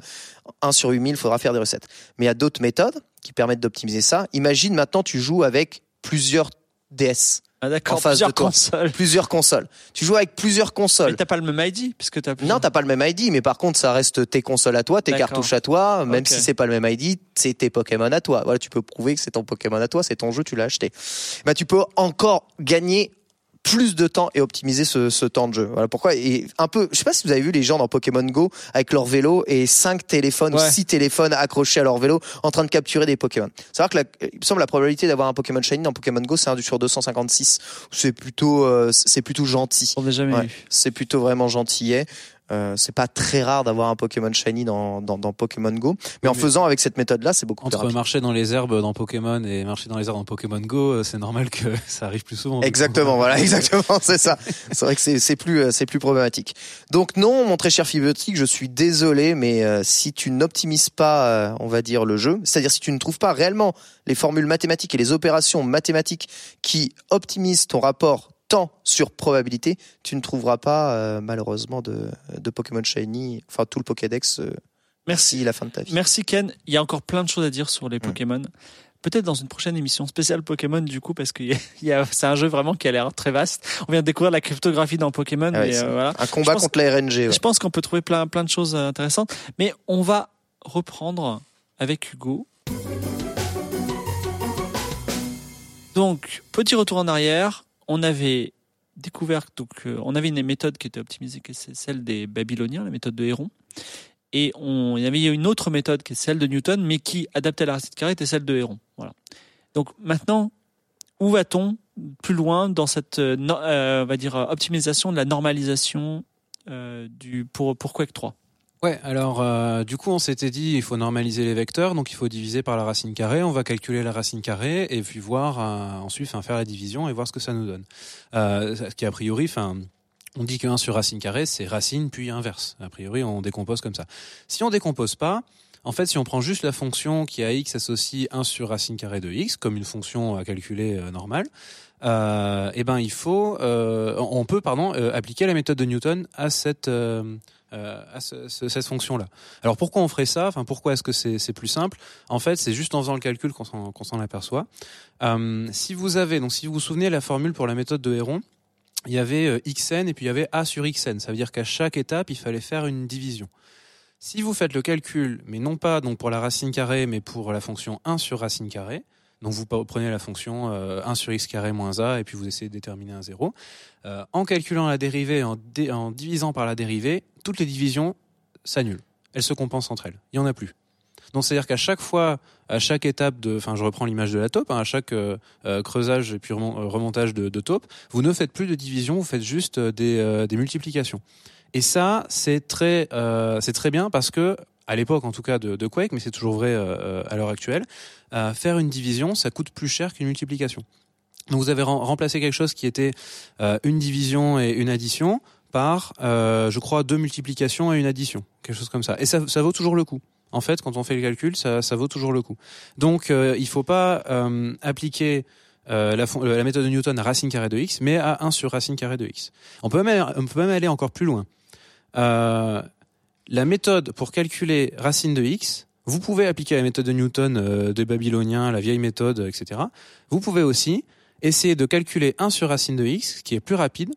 1 sur 8000. Il faudra faire des recettes. Mais il y a d'autres méthodes qui permettent d'optimiser ça. Imagine maintenant, tu joues avec plusieurs DS, Ah d'accord, En face plusieurs consoles. plusieurs consoles. Tu joues avec plusieurs consoles. Mais t'as pas le même ID, puisque t'as plusieurs- Non, t'as pas le même ID, mais par contre, ça reste tes consoles à toi, tes cartouches à toi, même si c'est pas le même ID, c'est tes Pokémon à toi. Voilà, tu peux prouver que c'est ton Pokémon à toi, c'est ton jeu, tu l'as acheté. Bah, tu peux encore gagner plus de temps et optimiser ce, ce temps de jeu. Voilà pourquoi. Et un peu, je sais pas si vous avez vu les gens dans Pokémon Go avec leur vélo et cinq téléphones Ouais. ou six téléphones accrochés à leur vélo en train de capturer des Pokémon. C'est vrai que la, il me semble la probabilité d'avoir un Pokémon Shiny dans Pokémon Go, c'est un sur 256. C'est plutôt, euh, c'est plutôt gentil. On n'a jamais Ouais. eu. C'est plutôt vraiment gentillet. Euh, c'est pas très rare d'avoir un Pokémon Shiny dans, dans, dans Pokémon Go. Mais en Mais- faisant avec cette méthode-là, c'est beaucoup plus Entre rapide. marcher dans les herbes dans Pokémon et marcher dans les herbes dans Pokémon Go, euh, c'est normal que ça arrive plus souvent. Exactement, voilà, exactement, c'est ça. C'est vrai que c'est plus euh, c'est plus problématique. Donc non, mon très cher Fibiotique, je suis désolé, mais euh, si tu n'optimises pas, euh, on va dire le jeu, c'est-à-dire si tu ne trouves pas réellement les formules mathématiques et les opérations mathématiques qui optimisent ton rapport temps sur probabilité, tu ne trouveras pas euh, malheureusement de, de Pokémon Shiny, enfin tout le Pokédex euh, Merci. la fin de ta vie. Merci Ken. Il y a encore plein de choses à dire sur les Pokémon. Peut-être dans une prochaine émission spéciale Pokémon du coup parce que c'est un jeu vraiment qui a l'air très vaste. On vient de découvrir la cryptographie dans Pokémon. Ah ouais, euh, voilà. Un combat pense- contre la RNG. ouais. Je pense qu'on peut trouver plein, plein de choses euh, intéressantes. Mais on va reprendre avec Hugo. Donc, petit retour en arrière. On avait découvert, donc, euh, on avait une méthode qui était optimisée, qui est celle des Babyloniens, la méthode de Héron. Et on, il y avait une autre méthode qui est celle de Newton, mais qui, adaptée à la racine carrée, était celle de Héron. Voilà. Donc, maintenant, où va-t-on plus loin dans cette, euh, euh, on va dire, optimisation de la normalisation du, pour, pour Quake 3 Ouais, alors euh, du coup on s'était dit il faut normaliser les vecteurs, donc il faut diviser par la racine carrée, on va calculer la racine carrée et puis voir euh, ensuite faire la division et voir ce que ça nous donne. Euh, ce qui a priori, on dit que 1 sur racine carrée c'est racine puis inverse. A priori on décompose comme ça. Si on décompose pas, en fait si on prend juste la fonction qui a x associe 1 sur racine carrée de x comme une fonction à calculer normale, eh ben il faut, on peut pardon appliquer la méthode de Newton à cette euh, à ce- ce- cette fonction-là. Alors pourquoi on ferait ça? Enfin pourquoi est-ce que c'est plus simple? En fait, c'est juste en faisant le calcul qu'on s'en qu'on s'en aperçoit. Euh, si vous avez donc si vous vous souvenez la formule pour la méthode de Héron, il y avait euh, xn et puis il y avait a sur xn. Ça veut dire qu'à chaque étape, il fallait faire une division. Si vous faites le calcul, mais non pas donc pour la racine carrée, mais pour la fonction 1 sur racine carrée, donc vous prenez la fonction euh, 1 sur x carré moins a et puis vous essayez de déterminer un zéro. Euh, en calculant la dérivée, en, divisant par la dérivée, toutes les divisions s'annulent. Elles se compensent entre elles. Il y en a plus. Donc c'est-à-dire qu'à chaque fois, à chaque étape de, enfin je reprends l'image de la taupe, hein, à chaque euh, euh, creusage et puis remon- euh, remontage de, taupe, vous ne faites plus de division, vous faites juste euh, des, euh, des multiplications. Et ça, c'est très, euh, c'est très bien parce que à l'époque en tout cas de, de Quake, mais c'est toujours vrai euh, euh, à l'heure actuelle, euh, faire une division, ça coûte plus cher qu'une multiplication. Donc vous avez rem- remplacé quelque chose qui était euh, une division et une addition par, euh, je crois, deux multiplications et une addition, quelque chose comme ça. Et ça, ça vaut toujours le coup. En fait, quand on fait le calcul, ça, ça vaut toujours le coup. Donc, euh, il faut pas appliquer euh, la, la méthode de Newton à racine carrée de x, mais à 1 sur racine carrée de x. On peut même, on peut même aller encore plus loin. Euh, la méthode pour calculer racine de x, vous pouvez appliquer la méthode de Newton euh, des Babyloniens, la vieille méthode, etc. Vous pouvez aussi essayer de calculer 1 sur racine de x, qui est plus rapide,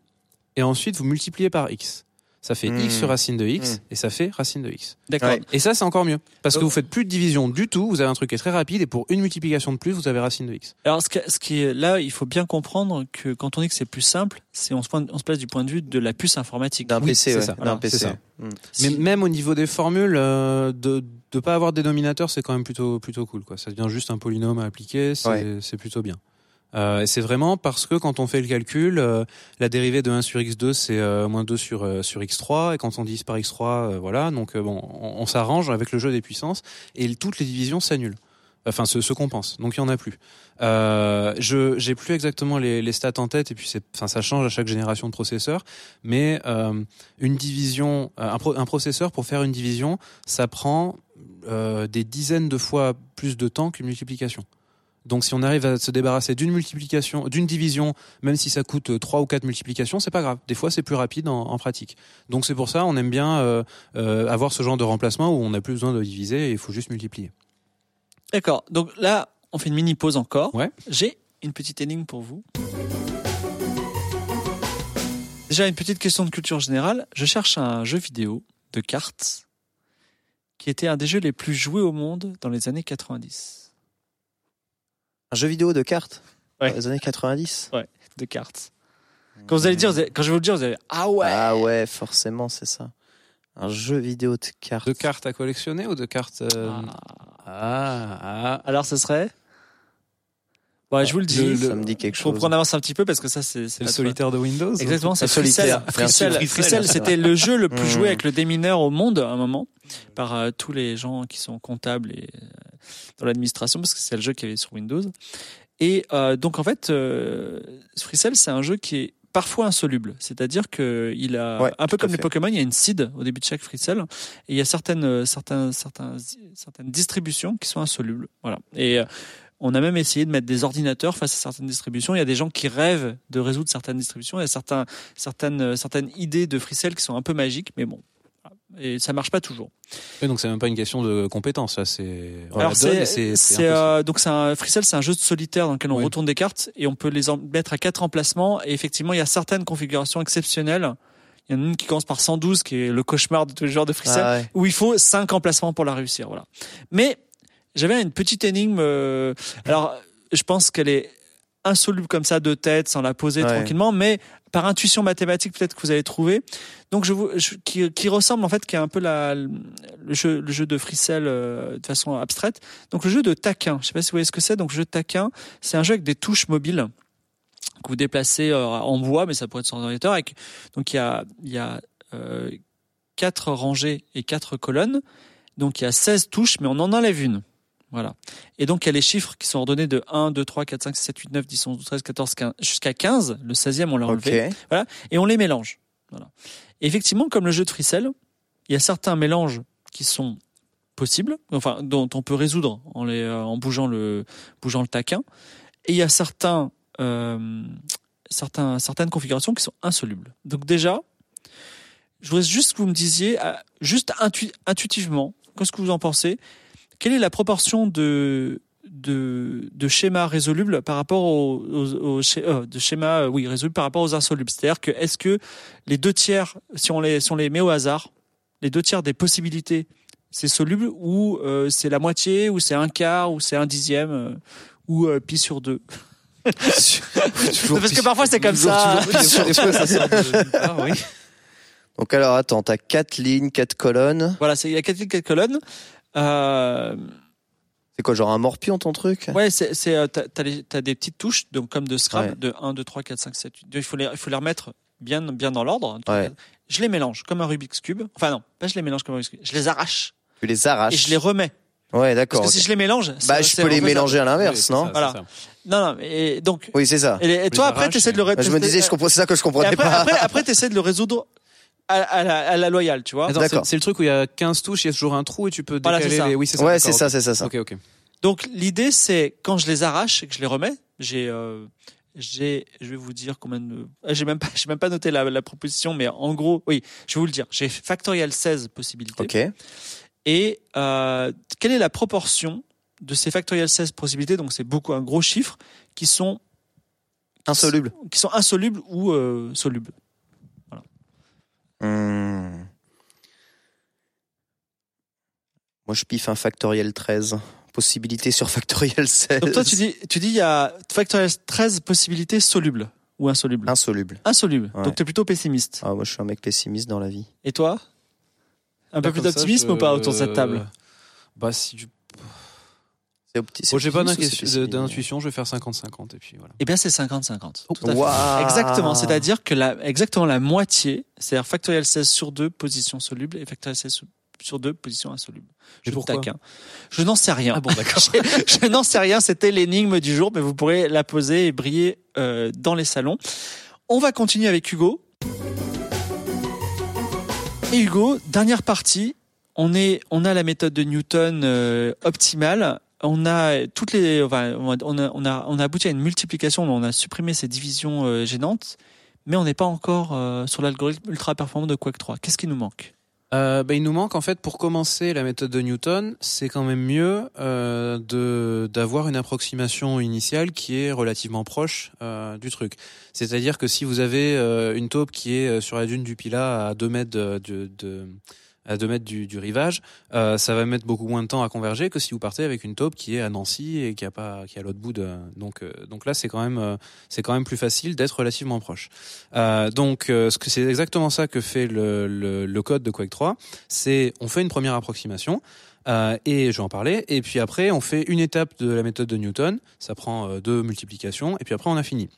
et ensuite vous multipliez par x. Ça fait Hmm. x sur racine de x, Hmm. et ça fait racine de x. D'accord. Ouais. Et ça, c'est encore mieux. Parce que vous faites plus de division du tout, vous avez un truc qui est très rapide, et pour une multiplication de plus, vous avez racine de x. Alors, ce, que- ce qui est là, il faut bien comprendre que quand on dit que c'est plus simple, c'est on se, pointe- on se place du point de vue de la puce informatique. D'un Oui, PC, c'est ouais. ça. D'un Voilà, PC. c'est ça. Mm. Mais Si- même au niveau des formules, euh, de de pas avoir de dénominateur, c'est quand même plutôt plutôt cool. Quoi. Ça devient juste un polynôme à appliquer, c'est Ouais. c'est plutôt bien. Euh, c'est vraiment parce que quand on fait le calcul, euh, la dérivée de 1 sur x2, c'est euh, moins 2 sur, euh, sur x3. Et quand on divise par x3, euh, voilà. Donc euh, bon, on, s'arrange avec le jeu des puissances et toutes les divisions s'annulent. Enfin, se, se compensent. Donc il y en a plus. Je j'ai plus exactement les, les stats en tête et puis c'est, enfin ça change à chaque génération de processeur. Mais une division, un, pro- un processeur pour faire une division, ça prend des dizaines de fois plus de temps qu'une multiplication. Donc si on arrive à se débarrasser d'une multiplication, d'une division, même si ça coûte euh, trois ou quatre multiplications, c'est pas grave. Des fois c'est plus rapide en, en pratique. Donc c'est pour ça on aime bien euh, euh, avoir ce genre de remplacement où on n'a plus besoin de diviser et il faut juste multiplier. D'accord. Donc là, on fait une mini pause encore. Ouais. J'ai une petite énigme pour vous. Déjà, une petite question de culture générale. Je cherche un jeu vidéo de cartes qui était un des jeux les plus joués au monde dans les années 90. Un jeu vidéo de cartes Ouais. dans les années 90 De cartes. Quand vous allez dire, vous allez- quand je vais vous le dire, vous allez ah ouais. Ah ouais, forcément, c'est ça. Un jeu vidéo de cartes. De cartes à collectionner ou de cartes euh, Ah. ah, ah. Alors, ce serait. Bon, je vous le dis. Le- ça me dit quelque chose. en avance un petit peu parce que ça, c'est le solitaire de Windows Exactement, c'est solitaire. Freecell. Freecell, c'était le jeu le plus Mmh. joué avec le démineur au monde à un moment par euh, tous les gens qui sont comptables et euh, dans l'administration parce que c'est le jeu qu'il y avait sur Windows. Et euh, donc en fait, euh, Freecell, c'est un jeu qui est parfois insoluble, c'est-à-dire que il a Ouais, un peu comme les. Pokémon, il y a une seed au début de chaque Freecell et il y a certaines euh, certains certains certaines distributions qui sont insolubles. Voilà. Et euh, on a même essayé de mettre des ordinateurs face à certaines distributions. Il y a des gens qui rêvent de résoudre certaines distributions. Il y a certains, certaines, certaines idées de Freecell qui sont un peu magiques, mais bon. Et ça marche pas toujours. Oui, donc c'est même pas une question de compétence, là, c'est. on Alors c'est, et c'est- c'est c'est, impossible. euh, donc c'est un Freecell, c'est un jeu de solitaire dans lequel on Oui. retourne des cartes et on peut les en mettre à quatre emplacements. Et effectivement, il y a certaines configurations exceptionnelles. Il y en a une qui commence par 112, qui est le cauchemar de tous les joueurs de Freecell. Ah ouais. où il faut cinq emplacements pour la réussir. Voilà. Mais j'avais une petite énigme. euh, alors, je pense qu'elle est insoluble comme ça de tête, sans la poser Ouais. tranquillement, mais par intuition mathématique, peut-être que vous allez trouver. Donc, je vous, je- qui, qui ressemble en fait, qui est un peu la, le jeu, le jeu de Freecell euh, de façon abstraite. Donc, le jeu de taquin. Je sais pas si vous voyez ce que c'est. Donc, le jeu de taquin, c'est un jeu avec des touches mobiles que vous déplacez euh, en bois, mais ça pourrait être sur ordinateur. Donc, il y a, il y a euh, quatre rangées et quatre colonnes. Donc il y a 16 touches, mais on en enlève une. Voilà. Et donc il y a les chiffres qui sont ordonnés de 1, 2, 3, 4, 5, 6, 7, 8, 9, 10, 11, 12, 13, 14, 15, jusqu'à 15. Le 16e, on l'a enlevé. Ok. Et on les mélange. Voilà. Et effectivement, comme le jeu de Freecell, il y a certains mélanges qui sont possibles, enfin, dont on peut résoudre en, les, euh, en bougeant, le, bougeant le taquin. Et il y a certains, euh, certains, certaines configurations qui sont insolubles. Donc déjà, je voudrais juste que vous me disiez, euh, juste intu- intuitivement, qu'est-ce que vous en pensez? Quelle est la proportion de, de, de schémas résolubles par rapport aux, aux- aux euh, de schémas euh, oui, résolubles par rapport aux insolubles? C'est-à-dire que est-ce que les deux tiers, si on les, si on les met au hasard, les deux tiers des possibilités, c'est soluble ou euh, c'est la moitié, ou c'est un quart, ou c'est un dixième, euh, ou euh, pi sur deux? Parce que parfois c'est comme ça. Sort de oui. Donc alors attends, t'as quatre lignes, quatre colonnes. Voilà, c'est- il y a quatre lignes, quatre colonnes. Euh, C'est quoi, genre un morpion ton truc? Ouais, c'est, c'est, euh, t'as, t'as, les- t'as des petites touches, donc comme de Scrabble, Ouais. de 1, 2, 3, 4, 5, 7, 8. Il faut les, il faut les remettre bien, bien dans l'ordre. Ouais. Je les mélange comme un Rubik's Cube. Enfin non, pas je les mélange comme un Rubik's Cube. Je les arrache Tu les arraches. et je les remets. Ouais, Parce d'accord. que ok. si je les mélange, Bah, c'est- je c'est peux les mélanger à l'inverse, Oui, non ça, Voilà. ça. Non, non, et donc, Oui, c'est ça. et, et toi après, t'essaies de le et- Bah, je me disais, je comprends, c'est ça que je comprenais après, pas. après, après, t'essaies de le résoudre à, à la, à la loyale, tu vois. D'accord. c'est le truc où il y a 15 touches, il y a toujours un trou et tu peux Voilà, décaler c'est ça. les... Oui, c'est ça. ouais, c'est ça, c'est ça, ça. Ok, ok. Donc l'idée c'est quand je les arrache et que je les remets, j'ai euh, j'ai, je vais vous dire combien de, ah, j'ai même pas, j'ai même pas noté la, la proposition, mais en gros, oui, je vais vous le dire. J'ai factoriel 16 possibilités. Ok. Et euh, quelle est la proportion de ces factoriel 16 possibilités? Donc c'est beaucoup un gros chiffre qui sont Insoluble. qui sont insolubles ou euh, solubles. Hmm. Moi, je piffe un factoriel 13. Possibilité sur factoriel 16. Donc toi tu dis, tu dis il y a factoriel 13 possibilités solubles ou insolubles. Insoluble. Insolubles. Ouais. Donc tu es plutôt pessimiste. Ah, moi, je suis un mec pessimiste dans la vie. Et toi? Un peu Là, plus d'optimisme je- ou pas autour de cette table? Bah si du... Bon, j'ai pas d'intuition, je vais faire 50-50 et puis voilà. Eh bien c'est 50-50. Tout à fait. Waouh. Exactement, c'est-à-dire que la, exactement la moitié, c'est-à-dire factoriel 16 sur 2 positions solubles et factoriel 16 sur- sur 2 positions insolubles. Je pourquoi taquin. Je n'en sais rien. Ah bon, d'accord. je, je n'en sais rien, c'était l'énigme du jour, mais vous pourrez la poser et briller euh, dans les salons. On va continuer avec Hugo. Et Hugo, dernière partie, on est, on a la méthode de Newton euh, optimale. On a toutes les, on a, on a, on a abouti à une multiplication, on a supprimé ces divisions euh, gênantes, mais on n'est pas encore euh, sur l'algorithme ultra performant de Quake 3. Qu'est-ce qui nous manque? Euh, bah, il nous manque en fait pour commencer la méthode de Newton, c'est quand même mieux euh, de d'avoir une approximation initiale qui est relativement proche euh, du truc. C'est-à-dire que si vous avez euh, une taupe qui est sur la dune du Pilat à 2 mètres de, de, de- à 2 mètres du, du rivage, euh, ça va mettre beaucoup moins de temps à converger que si vous partez avec une taupe qui est à Nancy et qui a pas qui est à l'autre bout de donc euh, donc là c'est quand même euh, c'est quand même plus facile d'être relativement proche. Euh, donc euh, c'est exactement ça que fait le, le, le code de Quake 3, c'est on fait une première approximation euh, et je vais en parler et puis après on fait une étape de la méthode de Newton, ça prend deux multiplications et puis après on a fini.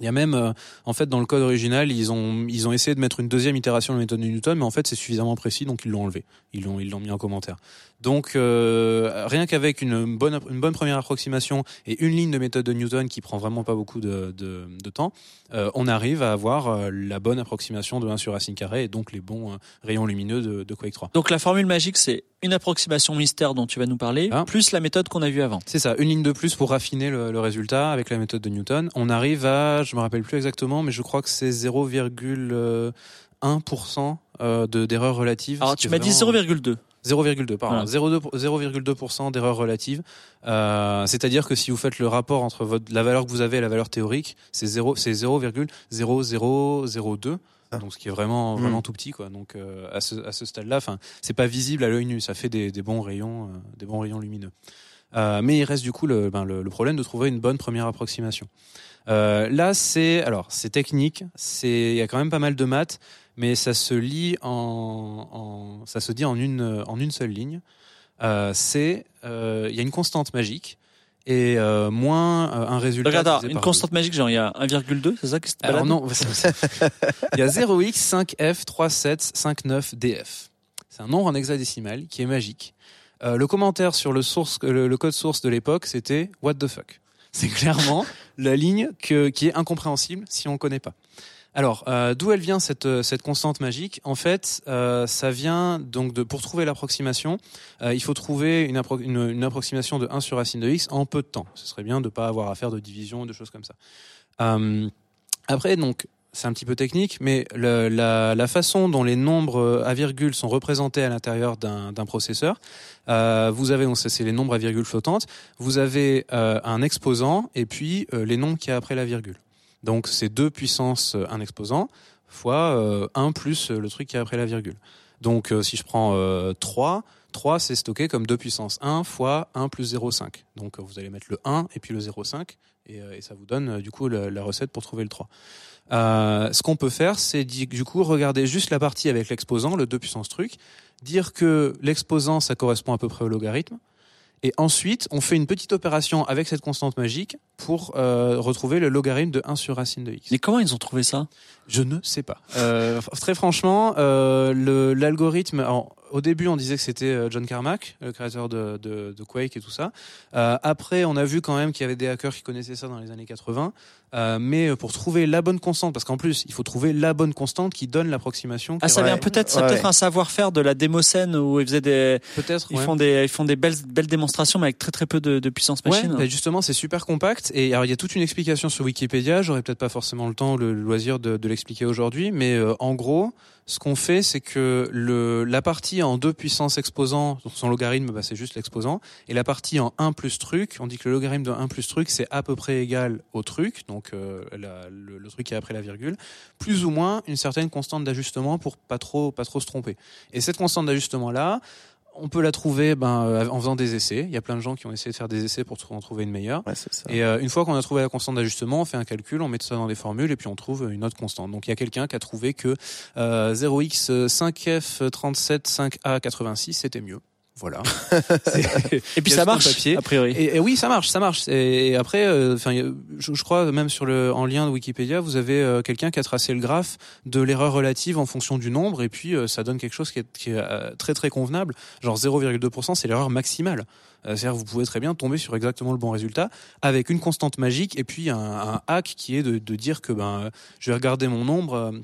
Il y a même, euh, en fait, dans le code original, ils ont ils ont essayé de mettre une deuxième itération de la méthode de Newton, mais en fait, c'est suffisamment précis, donc ils l'ont enlevé. Ils l'ont ils l'ont mis en commentaire. Donc, euh, rien qu'avec une bonne une bonne première approximation et une ligne de méthode de Newton qui prend vraiment pas beaucoup de de, de temps, euh, on arrive à avoir euh, la bonne approximation de 1 sur racine carrée et donc les bons rayons lumineux de, de Quake 3. Donc la formule magique, c'est une approximation mystère dont tu vas nous parler, Ah. plus la méthode qu'on a vue avant. C'est ça, une ligne de plus pour raffiner le, le résultat avec la méthode de Newton. On arrive à, je me rappelle plus exactement, mais je crois que c'est 0,1% euh, de d'erreur relative. Alors tu m'as dit vraiment- 0,2. 0,2 pardon, Voilà. 0,2 0,2% d'erreur relative. Euh, C'est-à-dire que si vous faites le rapport entre votre, la valeur que vous avez et la valeur théorique, c'est 0 c'est 0,0002. Ah. Donc ce qui est vraiment Mm. vraiment tout petit quoi. Donc euh, à ce à ce stade-là, enfin c'est pas visible à l'œil nu, ça fait des, des bons rayons euh, des bons rayons lumineux. Euh, mais il reste du coup le, ben, le, le problème de trouver une bonne première approximation. Euh, là, c'est alors c'est technique, c'est il y a quand même pas mal de maths, mais ça se lit en, en ça se dit en une en une seule ligne. Euh, c'est euh, il y a une constante magique et euh, moins euh, un résultat. Regarde, une constante magique, genre il y a 1,2, c'est ça qui se. Alors non, il y a 0x 5f 37 59 df. C'est un nombre en hexadécimal qui est magique. Euh, le commentaire sur le source le, le code source de l'époque, c'était what the fuck. C'est clairement la ligne que, qui est incompréhensible si on ne connaît pas. Alors, euh, d'où elle vient cette, euh, constante magique? En fait, euh, ça vient donc de pour trouver l'approximation, il faut trouver une, appro- une, une approximation de 1 sur racine de x en peu de temps. Ce serait bien de ne pas avoir à faire de division, de choses comme ça. Après, donc, c'est un petit peu technique, mais la, façon dont les nombres à virgule sont représentés à l'intérieur d'un processeur, vous avez, donc c'est les nombres à virgule flottantes, vous avez un exposant et puis les nombres qu'il y a après la virgule. Donc c'est 2 puissance euh, un exposant fois euh, 1 plus euh, le truc qui est après la virgule. Donc euh, si je prends euh, 3, 3 c'est stocké comme 2 puissance 1 fois 1 plus 0,5. Donc euh, vous allez mettre le 1 et puis le 0,5 et, euh, et ça vous donne euh, du coup la, la recette pour trouver le 3. Euh, ce qu'on peut faire, c'est du coup regarder juste la partie avec l'exposant, le 2 puissance truc, dire que l'exposant ça correspond à peu près au logarithme, et ensuite on fait une petite opération avec cette constante magique pour euh, retrouver le logarithme de 1 sur racine de x. Mais comment ils ont trouvé ça? Je ne sais pas. Euh, très franchement, euh, l'algorithme, au début, on disait que c'était euh, John Carmack, le créateur de, de, de Quake et tout ça. Euh, après, on a vu quand même qu'il y avait des hackers qui connaissaient ça dans les années 80. Euh, mais pour trouver la bonne constante, parce qu'en plus, il faut trouver la bonne constante qui donne l'approximation. Ah, ça vient peut-être, c'est Ouais. peut-être un savoir-faire de la démocène où ils faisaient des, Peut-être. ils ouais. font des, ils font des belles, belles démonstrations, mais avec très très peu de, de puissance Ouais, machine. bah justement, c'est super compact. Et alors, il y a toute une explication sur Wikipédia. J'aurais peut-être pas forcément le temps, le, le loisir de, de l'expliquer aujourd'hui. Mais euh, en gros, ce qu'on fait, c'est que le, la partie en deux puissances exposant, son logarithme, bah, c'est juste l'exposant. Et la partie en 1 plus truc, on dit que le logarithme de 1 plus truc, c'est à peu près égal au truc. Donc, euh, le, le truc qui est après la virgule. Plus ou moins une certaine constante d'ajustement pour pas trop, pas trop se tromper. Et cette constante d'ajustement-là, on peut la trouver ben, euh, en faisant des essais. Il y a plein de gens qui ont essayé de faire des essais pour en trouver une meilleure. Ouais, c'est ça. Et euh, une fois qu'on a trouvé la constante d'ajustement, on fait un calcul, on met ça dans des formules et puis on trouve une autre constante. Donc il y a quelqu'un qui a trouvé que euh, 0x5f37 5a86 c'était mieux. Voilà. Et puis ça marche, papier. a priori. Et, et oui, ça marche, ça marche. Et, et après, euh, enfin, je, je crois même sur le en lien de Wikipédia, vous avez euh, quelqu'un qui a tracé le graphe de l'erreur relative en fonction du nombre, et puis euh, ça donne quelque chose qui est, qui est, très très convenable. Genre 0,2%, c'est l'erreur maximale. C'est-à-dire, vous pouvez très bien tomber sur exactement le bon résultat avec une constante magique et puis un, un hack qui est de, de dire que ben, je vais regarder mon nombre.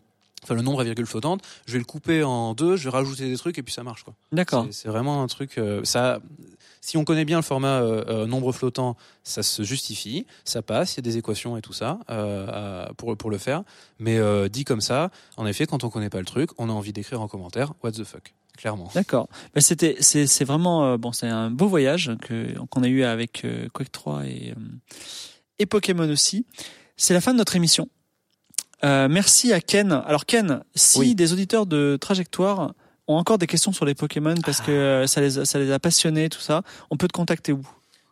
Enfin, le nombre à virgule flottante, je vais le couper en deux, je vais rajouter des trucs et puis ça marche quoi. D'accord. C'est- vraiment un truc. euh, ça, si on connaît bien le format euh, euh, nombre flottant, ça se justifie, ça passe. Il y a des équations et tout ça à- pour pour le faire. Mais dit comme ça, en effet, quand on connaît pas le truc, on a envie d'écrire en commentaire What the fuck, clairement. D'accord. Ben, c'était, c'est, c'est vraiment, bon, c'est un beau voyage que, qu'on a eu avec Quake 3 et, et Pokémon aussi. C'est la fin de notre émission. Euh, merci à Ken. Alors Ken, si Oui. des auditeurs de Trajectoire ont encore des questions sur les Pokémon parce que euh, ça les, a- ça les a passionnés, tout ça, on peut te contacter où?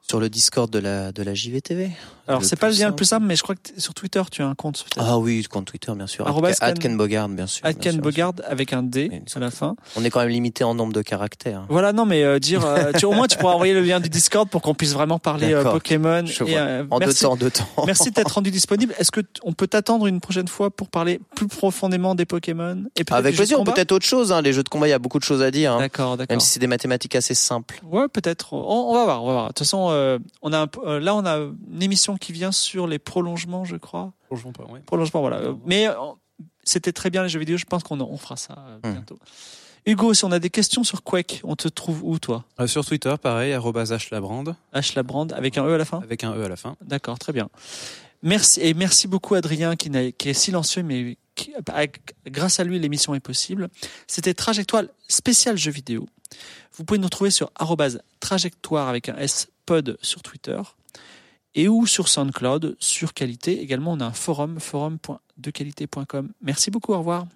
Sur le Discord de la, de la JVTV. Alors c'est pas le lien le plus simple, mais je crois que sur Twitter tu as un compte. Ah oui, compte Twitter, bien sûr. Arrobas At Ken- Ken Bogard, bien sûr. À bien Ken sûr, bien Bogard avec un D à la fin. On est quand même limité en nombre de caractères. Voilà, non, mais euh, dire, euh, tu, au moins tu pourras envoyer le lien du Discord pour qu'on puisse vraiment parler euh. Pokémon. Je Et, vois. En deux merci, temps, en deux temps. merci d'être rendu disponible. Est-ce que on peut t'attendre une prochaine fois pour parler plus profondément des Pokémon et Avec plaisir, peut-être autre chose. Hein. Les jeux de combat, il y a beaucoup de choses à dire. hein. D'accord, d'accord. Même si c'est des mathématiques assez simples. Ouais, peut-être. On, on va voir, on va voir. De toute façon, euh, on a un euh, là, on a une émission qui vient sur les prolongements, je crois. Pas. Ouais. Prolongements, voilà. Mais euh, c'était très bien les jeux vidéo. Je pense qu'on on fera ça euh, Hmm. bientôt. Hugo, si on a des questions sur Quake, on te trouve où, toi? Euh, sur Twitter, pareil, hlabrand, H Labrand avec un E à la fin? Avec un e à la fin. D'accord, très bien. Merci et merci beaucoup Adrien qui, qui est silencieux mais grâce à lui l'émission est possible. C'était Trajectoire spécial jeux vidéo. Vous pouvez nous trouver sur trajectoire avec un S pod sur Twitter et ou sur SoundCloud sur qualité. Également on a un forum forum.dequalité.com. Merci beaucoup, au revoir.